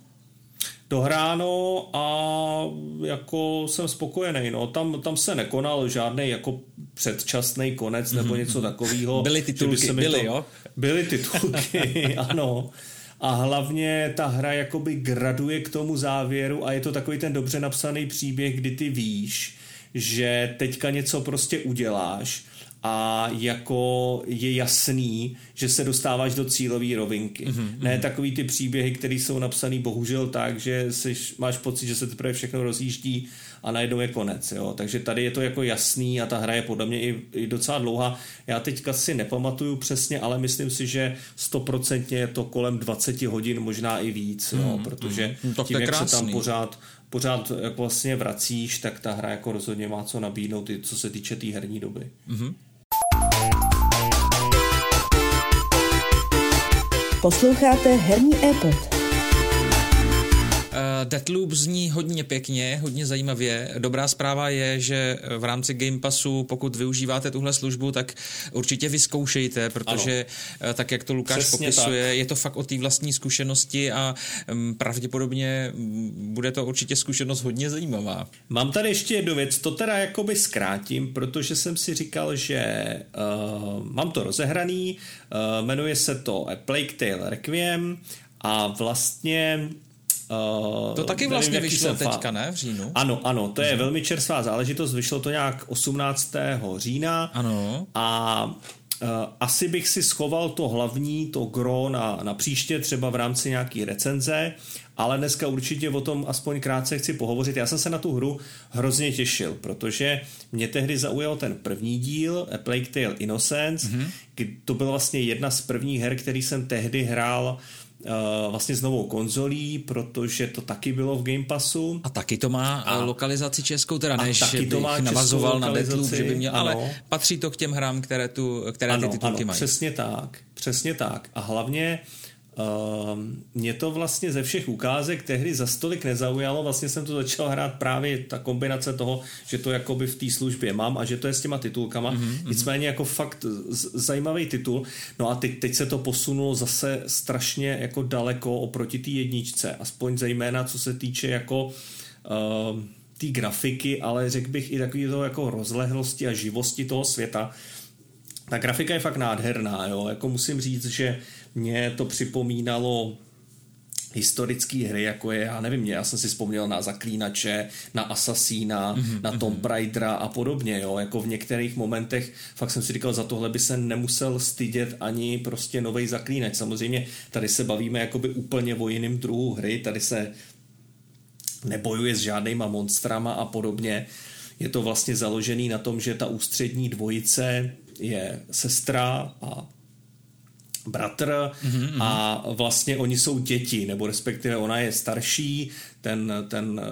Dohráno a jako jsem spokojený, no. Tam, tam se nekonal žádný jako předčasný konec nebo mhm, něco mhm. takového. Byly titulky, byly, to, jo? Byly titulky, ano a hlavně ta hra jakoby graduje k tomu závěru a je to takový ten dobře napsaný příběh, kdy ty víš, že teďka něco prostě uděláš a jako je jasný, že se dostáváš do cílové rovinky. Mm-hmm. Ne takový ty příběhy, které jsou napsané bohužel tak, že jsi, máš pocit, že se teprve všechno rozjíždí a najednou je konec. Jo? Takže tady je to jako jasný a ta hra je podle mě i, i docela dlouhá. Já teďka si nepamatuju přesně, ale myslím si, že stoprocentně je to kolem 20 hodin, možná i víc, jo? Mm, protože mm, tím, jak se tam pořád pořád jako vlastně vracíš, tak ta hra jako rozhodně má co nabídnout, i co se týče té tý herní doby. Mm-hmm. Posloucháte Herní Epot. Deathloop zní hodně pěkně, hodně zajímavě. Dobrá zpráva je, že v rámci Game Passu, pokud využíváte tuhle službu, tak určitě vyzkoušejte, protože ano. tak, jak to Lukáš Přesně popisuje, tak. je to fakt o té vlastní zkušenosti a um, pravděpodobně bude to určitě zkušenost hodně zajímavá. Mám tady ještě jednu věc, to teda jakoby zkrátím, protože jsem si říkal, že uh, mám to rozehraný, uh, jmenuje se to A Plague Tale Requiem a vlastně Uh, to taky vlastně nevím, vyšlo teďka, ne? V říjnu? Ano, ano, to je velmi čerstvá záležitost, vyšlo to nějak 18. října. Ano. A uh, asi bych si schoval to hlavní, to gro na, na příště, třeba v rámci nějaký recenze, ale dneska určitě o tom aspoň krátce chci pohovořit. Já jsem se na tu hru hrozně těšil, protože mě tehdy zaujal ten první díl, A Plague Tale Innocence, mm-hmm. to byla vlastně jedna z prvních her, který jsem tehdy hrál Uh, vlastně s novou konzolí, protože to taky bylo v Game Passu. A taky to má a, lokalizaci českou, teda než taky to má navazoval na Deathloop, že by měl, ano. ale patří to k těm hrám, které, tu, které ano, ty titulky ano, mají. přesně tak, přesně tak. A hlavně Ehm, mě to vlastně ze všech ukázek tehdy za stolik nezaujalo, vlastně jsem to začal hrát právě ta kombinace toho, že to jakoby v té službě mám a že to je s těma titulkama, mm-hmm. nicméně jako fakt zajímavý titul, no a teď, teď se to posunulo zase strašně jako daleko oproti té jedničce, aspoň zejména co se týče jako uh, té grafiky, ale řekl bych i takový toho jako rozlehlosti a živosti toho světa, ta grafika je fakt nádherná, jo, jako musím říct, že mě to připomínalo historické hry, jako je, já nevím, já jsem si vzpomněl na Zaklínače, na Asasína, mm-hmm, na Tomb Raidera a podobně, jo, jako v některých momentech fakt jsem si říkal, za tohle by se nemusel stydět ani prostě nový Zaklínač. Samozřejmě tady se bavíme jakoby úplně o jiném druhu hry, tady se nebojuje s žádnýma monstrama a podobně. Je to vlastně založený na tom, že ta ústřední dvojice je sestra a bratr mm-hmm. a vlastně oni jsou děti, nebo respektive ona je starší, ten, ten eh,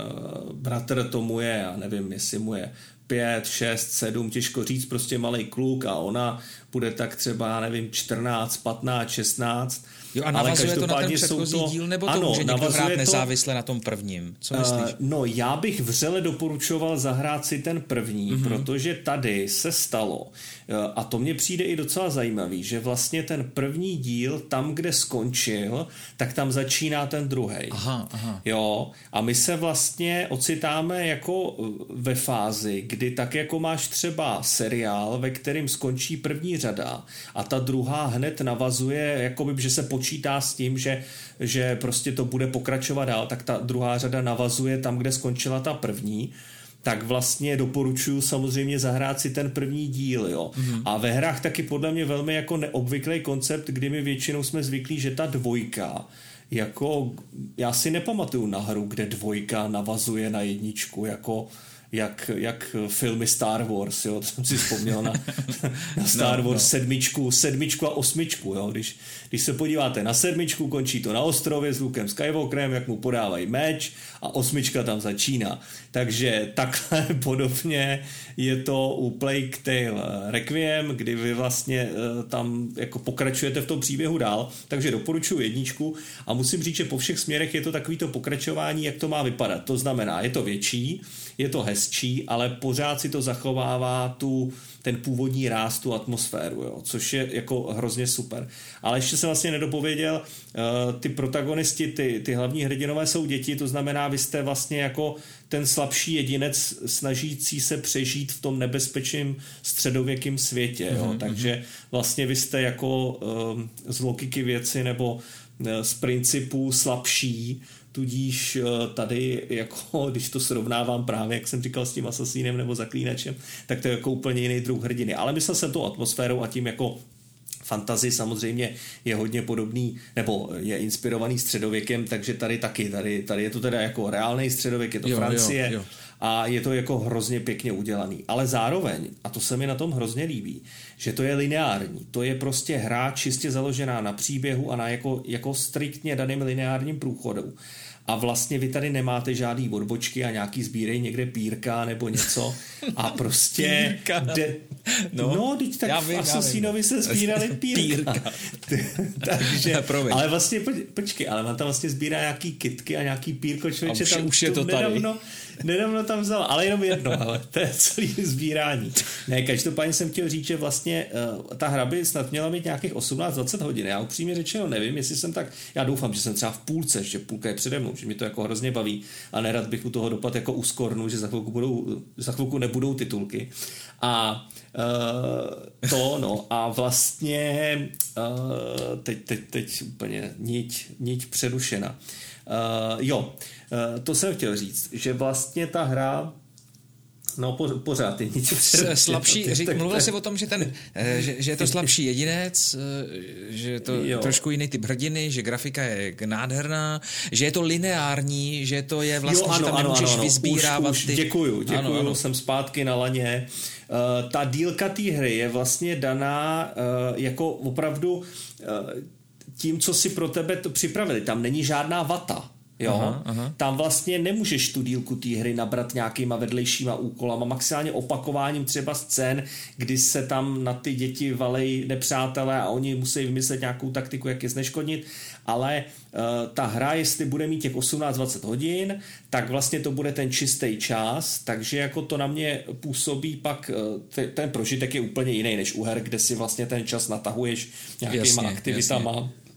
bratr tomu je, já nevím, jestli mu je pět, šest, sedm, těžko říct, prostě malý kluk a ona bude tak třeba, já nevím, 14, 15, 16 Jo a navazuje to na ten předchozí to, díl, nebo to ano, může někdo hrát to, nezávisle na tom prvním? Co eh, myslíš? Uh, no já bych vřele doporučoval zahrát si ten první, mm-hmm. protože tady se stalo, uh, a to mně přijde i docela zajímavý, že vlastně ten první díl, tam, kde skončil, tak tam začíná ten druhý. Aha, aha. Jo, a my se vlastně ocitáme jako ve fázi, kdy tak jako máš třeba seriál, ve kterým skončí první řada a ta druhá hned navazuje, jakoby, že se počítá s tím, že, že prostě to bude pokračovat dál, tak ta druhá řada navazuje tam, kde skončila ta první tak vlastně doporučuju samozřejmě zahrát si ten první díl, jo. Mm-hmm. A ve hrách taky podle mě velmi jako neobvyklý koncept, kdy my většinou jsme zvyklí, že ta dvojka, jako já si nepamatuju na hru, kde dvojka navazuje na jedničku, jako jak, jak filmy Star Wars, jo, to jsem si vzpomněl na, na Star no, Wars no. sedmičku, sedmičku a osmičku, jo, když, když se podíváte na sedmičku, končí to na ostrově s Lukem Skywalkerem, jak mu podávají meč a osmička tam začíná. Takže takhle podobně je to u Plague Tale Requiem, kdy vy vlastně eh, tam jako pokračujete v tom příběhu dál, takže doporučuji jedničku a musím říct, že po všech směrech je to takovýto pokračování, jak to má vypadat. To znamená, je to větší, je to hezčí, ale pořád si to zachovává tu, ten původní ráz, tu atmosféru, jo, což je jako hrozně super. Ale ještě jsem vlastně nedopověděl, uh, ty protagonisti, ty, ty hlavní hrdinové jsou děti, to znamená, vy jste vlastně jako ten slabší jedinec snažící se přežít v tom nebezpečném středověkém světě, jo, mm-hmm. takže vlastně vy jste jako uh, z logiky věci nebo uh, z principu slabší, tudíž eh, tady, jako, když to srovnávám právě, jak jsem říkal, s tím asasínem nebo zaklínačem, tak to je jako úplně jiný druh hrdiny. Ale myslel jsem tou atmosférou a tím jako fantazy samozřejmě je hodně podobný, nebo je inspirovaný středověkem, takže tady taky, tady, tady je to teda jako reálný středověk, je to jo, Francie jo, jo. a je to jako hrozně pěkně udělaný. Ale zároveň, a to se mi na tom hrozně líbí, že to je lineární, to je prostě hra čistě založená na příběhu a na jako, jako striktně daným lineárním průchodu a vlastně vy tady nemáte žádný odbočky a nějaký sbírej někde pírka nebo něco a prostě. De, no, no, teď tak Já v vím, já Asosínovi se sbírali pírka. Pírka. Takže, ale vlastně, poč- počkej, ale on tam vlastně sbírá nějaký kitky a nějaký pírko, člověče už- tam už je to tady. nedávno, nedávno tam vzal, ale jenom jedno, ale to je celý sbírání. Ne, každopádně jsem chtěl říct, že vlastně uh, ta hra by snad měla mít nějakých 18-20 hodin. Já upřímně řečeno nevím, jestli jsem tak, já doufám, že jsem třeba v půlce, že půlka je přede mnou, že mi to jako hrozně baví a nerad bych u toho dopad jako u skornu, že za chvilku, budou, za chvilku nebudou titulky. A uh, to, no, a vlastně uh, teď, teď, teď úplně niť, niť přerušena. Uh, jo, uh, to jsem chtěl říct, že vlastně ta hra No, po, pořád je nic slabší, řík, mluvil jsi o tom, že, ten, eh, že, že je to slabší jedinec, eh, že je to Jo. jo. trošku jiný typ hrdiny, že grafika je nádherná, že je to lineární, že to je vlastně, že tam nemůžeš vyzbírávat už, už, ty... Děkuju, děkuju, Ano, ano. jsem zpátky na laně. Uh, ta dílka té hry je vlastně daná uh, jako opravdu uh, tím, co si pro tebe to připravili. Tam není žádná vata. Jo? Aha, aha. Tam vlastně nemůžeš tu dílku té hry nabrat nějakýma vedlejšíma úkolama, maximálně opakováním třeba scén, kdy se tam na ty děti valej nepřátelé a oni musí vymyslet nějakou taktiku, jak je zneškodnit, ale uh, ta hra, jestli bude mít těch 18-20 hodin, tak vlastně to bude ten čistý čas, takže jako to na mě působí pak, uh, te, ten prožitek je úplně jiný než u her, kde si vlastně ten čas natahuješ nějakýma Jasně, aktivitama. jasně.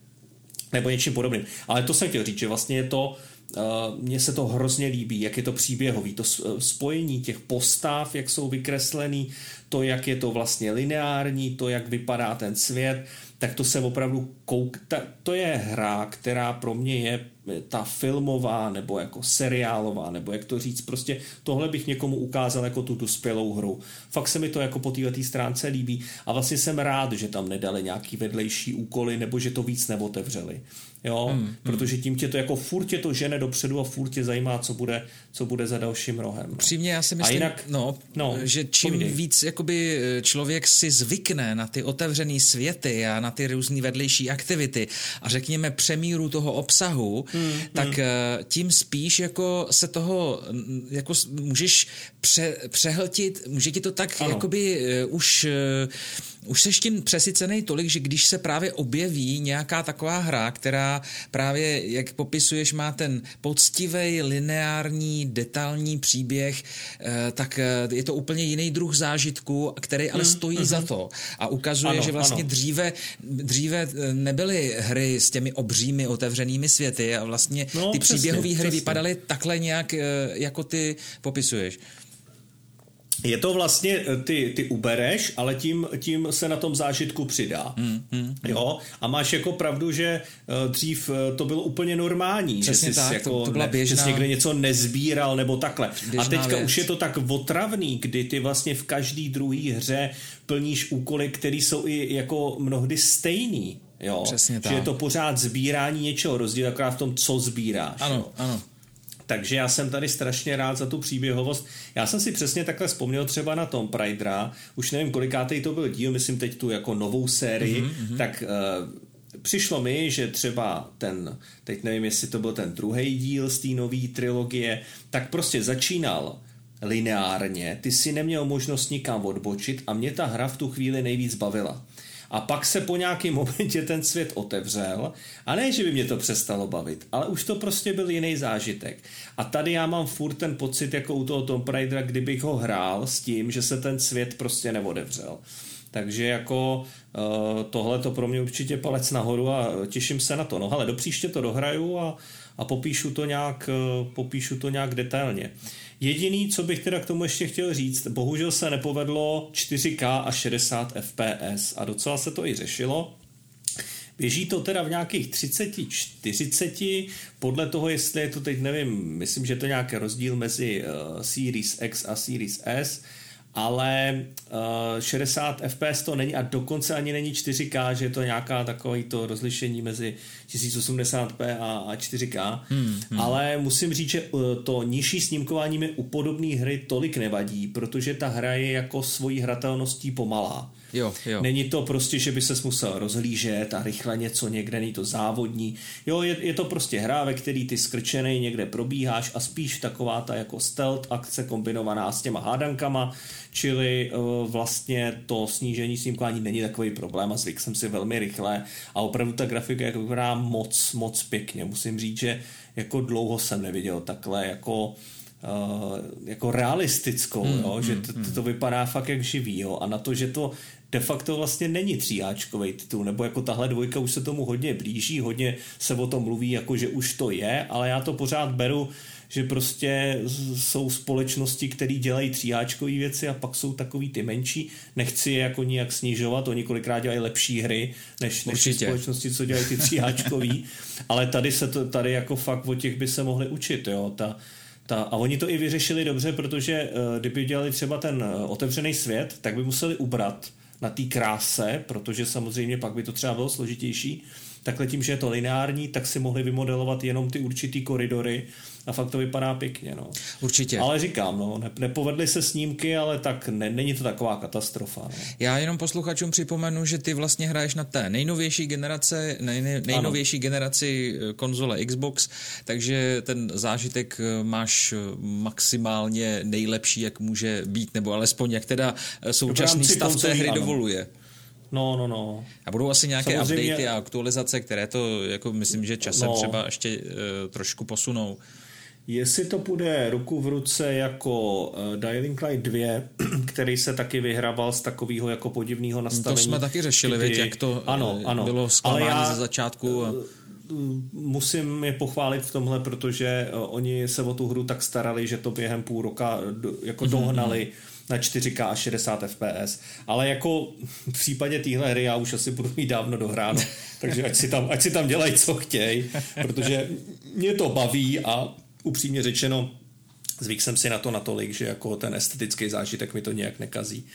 Nebo něčím podobným. Ale to jsem chtěl říct, že vlastně je to, uh, mně se to hrozně líbí, jak je to příběhový, to eh, spojení těch postav, jak jsou vykreslený, to, jak je to vlastně lineární, to, jak vypadá ten svět, tak to se opravdu kouk... Ta, to je hra, která pro mě je ta filmová, nebo jako seriálová, nebo jak to říct, prostě tohle bych někomu ukázal jako tu dospělou hru. Fakt se mi to jako po této stránce líbí a vlastně jsem rád, že tam nedali nějaký vedlejší úkoly, nebo že to víc neotevřeli. Jo, hmm, protože tím tě to jako furt tě to žene dopředu a furt tě zajímá, co bude, co bude za dalším rohem. Přímě já si myslím, jinak- no, no, že čím povídej. víc jakoby člověk si zvykne na ty otevřené světy a na ty různé vedlejší aktivity a řekněme přemíru toho obsahu, hmm, tak hmm. tím spíš jako se toho mm, jako můžeš pře, přehltit, může ti to tak Ano. jakoby eh, už eh, už seš tím přesycený tolik, že když se právě objeví nějaká taková hra, která právě, jak popisuješ, má ten poctivý, lineární, detailní příběh, eh, tak eh, je to úplně jiný druh zážitku, který ale stojí za to. A ukazuje, Ano, že vlastně ano. dříve, dříve eh, nebyly hry s těmi obřími otevřenými světy a vlastně No, ty přesně, příběhové hry přesně. vypadaly takhle nějak, jako ty popisuješ. Je to vlastně, eh, ty, ty ubereš, ale tím, tím se na tom zážitku přidá. Hmm, hmm, jo? A máš jako pravdu, že eh, dřív eh, to bylo úplně normální. Přesně že jsi tak, jako to- to byla ne, běžná- Že jsi někde něco nezbíral nebo takhle. Běžná A teďka věc. už je to tak otravný, kdy ty vlastně v každý druhý hře plníš úkoly, které jsou i jako mnohdy stejný. Jo? Přesně že tak. je to pořád sbírání něčeho, rozdíl akorát v tom, co sbíráš. jo? Ano, ano. Takže já jsem tady strašně rád za tu příběhovost. Já jsem si přesně takhle vzpomněl třeba na Tom Pridera, už nevím, kolikátej to byl díl, myslím teď tu jako novou sérii, mm-hmm. tak uh, přišlo mi, že třeba ten, teď nevím, jestli to byl ten druhý díl z té nové trilogie, tak prostě začínal lineárně, ty si neměl možnost nikam odbočit a mě ta hra v tu chvíli nejvíc bavila. A pak se po nějakém momentě ten svět otevřel a ne, že by mě to přestalo bavit, ale už to prostě byl jiný zážitek. A tady já mám furt ten pocit jako u toho Tomb Raidera, kdybych ho hrál s tím, že se ten svět prostě neotevřel. Takže jako uh, tohle to pro mě určitě palec nahoru a těším se na to. No hele, do příště to dohraju a, a popíšu, to nějak, uh, popíšu to nějak detailně. Jediný, co bych teda k tomu ještě chtěl říct, bohužel se nepovedlo 4K a 60 FPS a docela se to i řešilo. Běží to teda v nějakých 30, 40, podle toho, jestli je to teď nevím, myslím, že to je nějaký rozdíl mezi uh, Series X a Series S, ale uh, 60 FPS to není a dokonce ani není 4K, že je to nějaká takový to rozlišení mezi 1080p a, a 4K, hmm, hmm. ale musím říct, že uh, to nižší snímkování mi u podobné hry tolik nevadí, protože ta hra je jako svojí hratelností pomalá. Jo, jo. Není to prostě, že by se musel rozhlížet a rychle něco někde, není to závodní. Jo, je, je to prostě hra, ve který ty skrčenej někde probíháš a spíš taková ta jako stealth akce kombinovaná s těma hádankama, čili uh, vlastně to snížení snímkování není takový problém a zvyk jsem si velmi rychle a opravdu ta grafika jako vypadá moc, moc pěkně. Musím říct, že jako dlouho jsem neviděl takhle jako Uh, jako realistickou, hmm, jo? že to, to, to vypadá fakt jak živý jo? a na to, že to de facto vlastně není tříáčkový titul, nebo jako tahle dvojka už se tomu hodně blíží, hodně se o tom mluví, jako že už to je, ale já to pořád beru, že prostě jsou společnosti, které dělají tříáčkové věci a pak jsou takový ty menší. Nechci je jako nijak snižovat, oni kolikrát dělají lepší hry, než, než ty společnosti, co dělají ty tříáčkový, ale tady se to, tady jako fakt o těch by se mohli učit, jo, ta, ta, a oni to i vyřešili dobře, protože uh, kdyby dělali třeba ten uh, otevřený svět, tak by museli ubrat na té kráse, protože samozřejmě pak by to třeba bylo složitější. Takhle tím, že je to lineární, tak si mohli vymodelovat jenom ty určitý koridory a fakt to vypadá pěkně. No. Určitě. Ale říkám, no, ne, nepovedly se snímky, ale tak ne, není to taková katastrofa. No. Já jenom posluchačům připomenu, že ty vlastně hraješ na té nejnovější generace, nej, nej, nejnovější ano. generaci eh, konzole Xbox, takže ten zážitek eh, máš eh, maximálně nejlepší, jak může být, nebo alespoň jak teda současný stav té hry ano. dovoluje. No, no, no. A budou asi nějaké Samozřejmě... updaty a aktualizace, které to, jako myslím, že časem no. třeba ještě uh, trošku posunou. Jestli to bude ruku v ruce jako uh, Dying Light 2, který se taky vyhrával z takového jako podivného nastavení. To jsme taky řešili, kdy... věď, jak to ano, eh, ano. bylo zklamání já... ze začátku. A musím je pochválit v tomhle, protože oni se o tu hru tak starali, že to během půl roka jako mhm, dohnali mm-hmm na 4K a 60 FPS. Ale jako v případě téhle hry já už asi budu mít dávno dohráno, takže ať si tam, ať si tam dělají, co chtějí, protože mě to baví a upřímně řečeno, zvyk jsem si na to natolik, že jako ten estetický zážitek mi to nějak nekazí.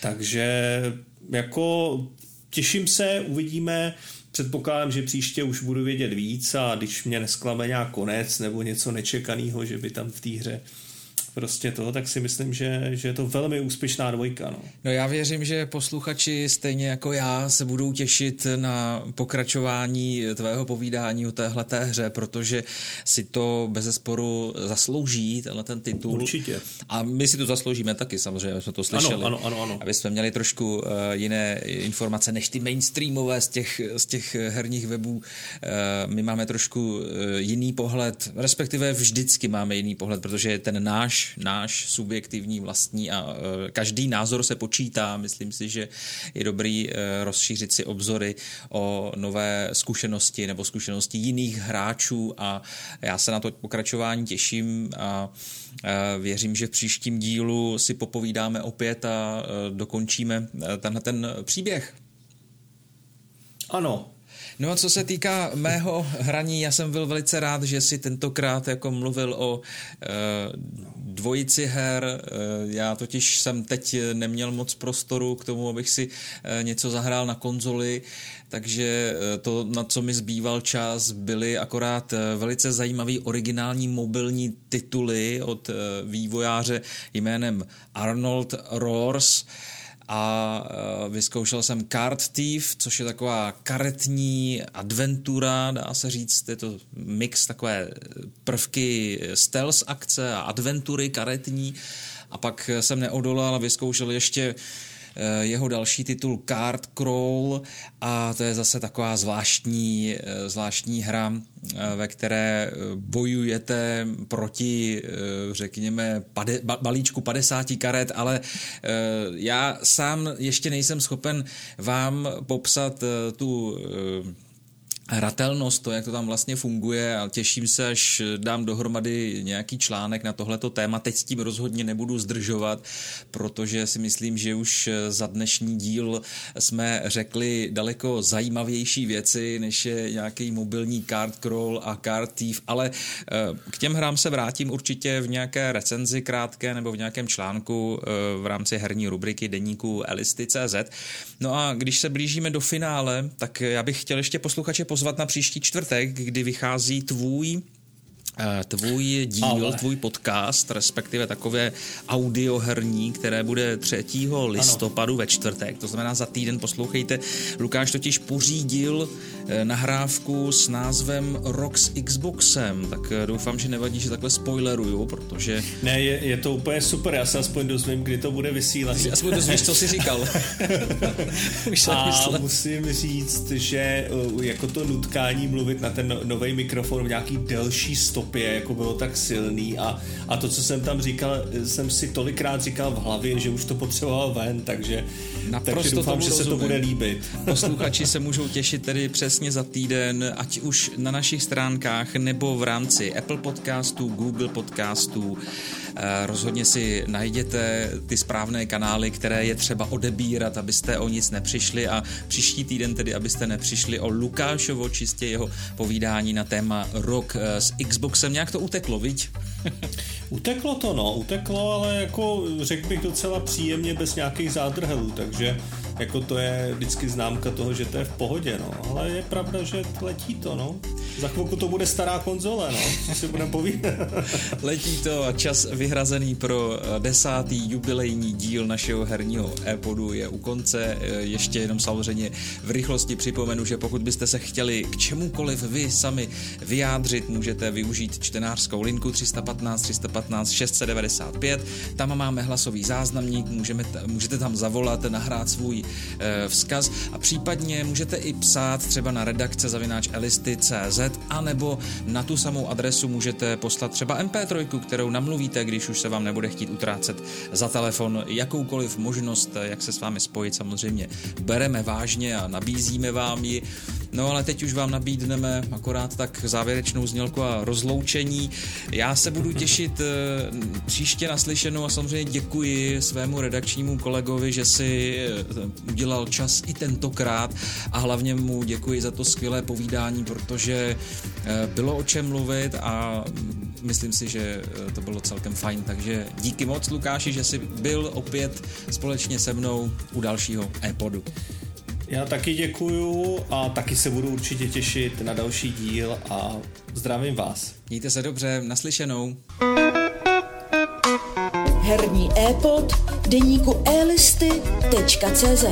Takže jako těším se, uvidíme, předpokládám, že příště už budu vědět víc a když mě nesklame nějak konec nebo něco nečekaného, že by tam v té hře prostě to, tak si myslím, že, že je to velmi úspěšná dvojka. No. no já věřím, že posluchači stejně jako já se budou těšit na pokračování tvého povídání o téhle té hře, protože si to bez zesporu zaslouží, tenhle ten titul. Určitě. A my si to zasloužíme taky, samozřejmě, jsme to slyšeli. Ano, ano, ano. ano. Aby jsme měli trošku uh, jiné informace než ty mainstreamové z těch, z těch herních webů. Uh, my máme trošku uh, jiný pohled, respektive vždycky máme jiný pohled, protože ten náš náš, subjektivní vlastní a e, každý názor se počítá. Myslím si, že je dobrý e, rozšířit si obzory o nové zkušenosti nebo zkušenosti jiných hráčů a já se na to pokračování těším a e, věřím, že v příštím dílu si popovídáme opět a dokončíme tenhle ten příběh. Ano, No a co se týká mého hraní, já jsem byl velice rád, že si tentokrát jako mluvil o e, dvojici her. E, já totiž jsem teď neměl moc prostoru k tomu, abych si e, něco zahrál na konzoli, takže to, na co mi zbýval čas, byly akorát velice zajímavý originální mobilní tituly od vývojáře jménem Arnold Roars a e, vyzkoušel jsem Card Thief, což je taková karetní adventura, dá se říct, je to mix takové prvky stealth akce a adventury karetní. A pak jsem neodolal a vyzkoušel ještě uh, Eh, jeho další titul Card Crawl a to je zase taková zvláštní, eh, zvláštní hra, eh, ve které bojujete proti, řekněme, pade, balíčku 50 karet, ale já sám ještě nejsem schopen vám popsat tu hratelnost, to, jak to tam vlastně funguje a těším se, až dám dohromady nějaký článek na tohleto téma. Teď s tím rozhodně nebudu zdržovat, protože si myslím, že už za dnešní díl jsme řekli daleko zajímavější věci, než je nějaký mobilní card crawl a card thief, ale eh, k těm hrám se vrátím určitě v nějaké recenzi krátké nebo v nějakém článku eh, v rámci herní rubriky deníku Elisty.cz. No a když se blížíme do finále, tak já bych chtěl ještě posluchače pozvat na příští čtvrtek, kdy vychází tvůj tvůj díl, Ale. tvůj podcast, respektive takové audioherní, které bude 3. listopadu ano. ve čtvrtek, to znamená za týden poslouchejte. Lukáš totiž pořídil eh, nahrávku s názvem Rock s Xboxem, tak eh, doufám, že nevadí, že takhle spoileruju, protože... Ne, je, je to úplně super, já se aspoň dozvím, kdy to bude vysílat. Aspoň dozvíš, co jsi říkal. A musím říct, že jako to nutkání mluvit na ten no, nový mikrofon v nějaký delší stopě, jako bylo tak silný a, a to, co jsem tam říkal, jsem si tolikrát říkal v hlavě, že už to potřeboval ven, takže, takže doufám, že se to bude líbit. Posluchači se můžou těšit tedy přesně za týden, ať už na našich stránkách nebo v rámci Apple podcastů, Google podcastů, rozhodně si najděte ty správné kanály, které je třeba odebírat, abyste o nic nepřišli a příští týden tedy, abyste nepřišli o Lukášovo čistě jeho povídání na téma rok eh, s Xboxem. Nějak to uteklo, viď? uteklo to, no, uteklo, ale jako řekl bych docela příjemně bez nějakých zádrhelů, takže jako to je vždycky známka toho, že to je v pohodě, no. Ale je pravda, že letí to, no. Za chvilku to bude stará konzole, no. Co si budeme povídat. letí to a čas vyhrazený pro eh, desátý jubilejní díl našeho herního e-podu je u konce. Eh, ještě jenom samozřejmě v rychlosti připomenu, že pokud byste se chtěli k čemukoliv vy sami vyjádřit, můžete využít čtenářskou linku 315 315 695. Tam máme hlasový záznamník, můžeme, můžete tam zavolat, nahrát svůj vzkaz a případně můžete i psát třeba na redakce zavináč elisty.cz a nebo na tu samou adresu můžete poslat třeba MP3, kterou namluvíte, když už se vám nebude chtít utrácet za telefon. Jakoukoliv možnost, jak se s vámi spojit, samozřejmě bereme vážně a nabízíme vám ji. No ale teď už vám nabídneme akorát tak závěrečnou znělku a rozloučení. Já se budu těšit eh, příště naslyšenou a samozřejmě děkuji svému redakčnímu kolegovi, že si eh, udělal čas i tentokrát a hlavně mu děkuji za to skvělé povídání, protože eh, bylo o čem mluvit a myslím si, že to bylo celkem fajn, takže díky moc Lukáši, že jsi byl opět společně se mnou u dalšího e-podu. Já taky děkuju a taky se budu určitě těšit na další díl a zdravím vás. Mějte se dobře, naslyšenou. Herní e-pod deníku elisty.cz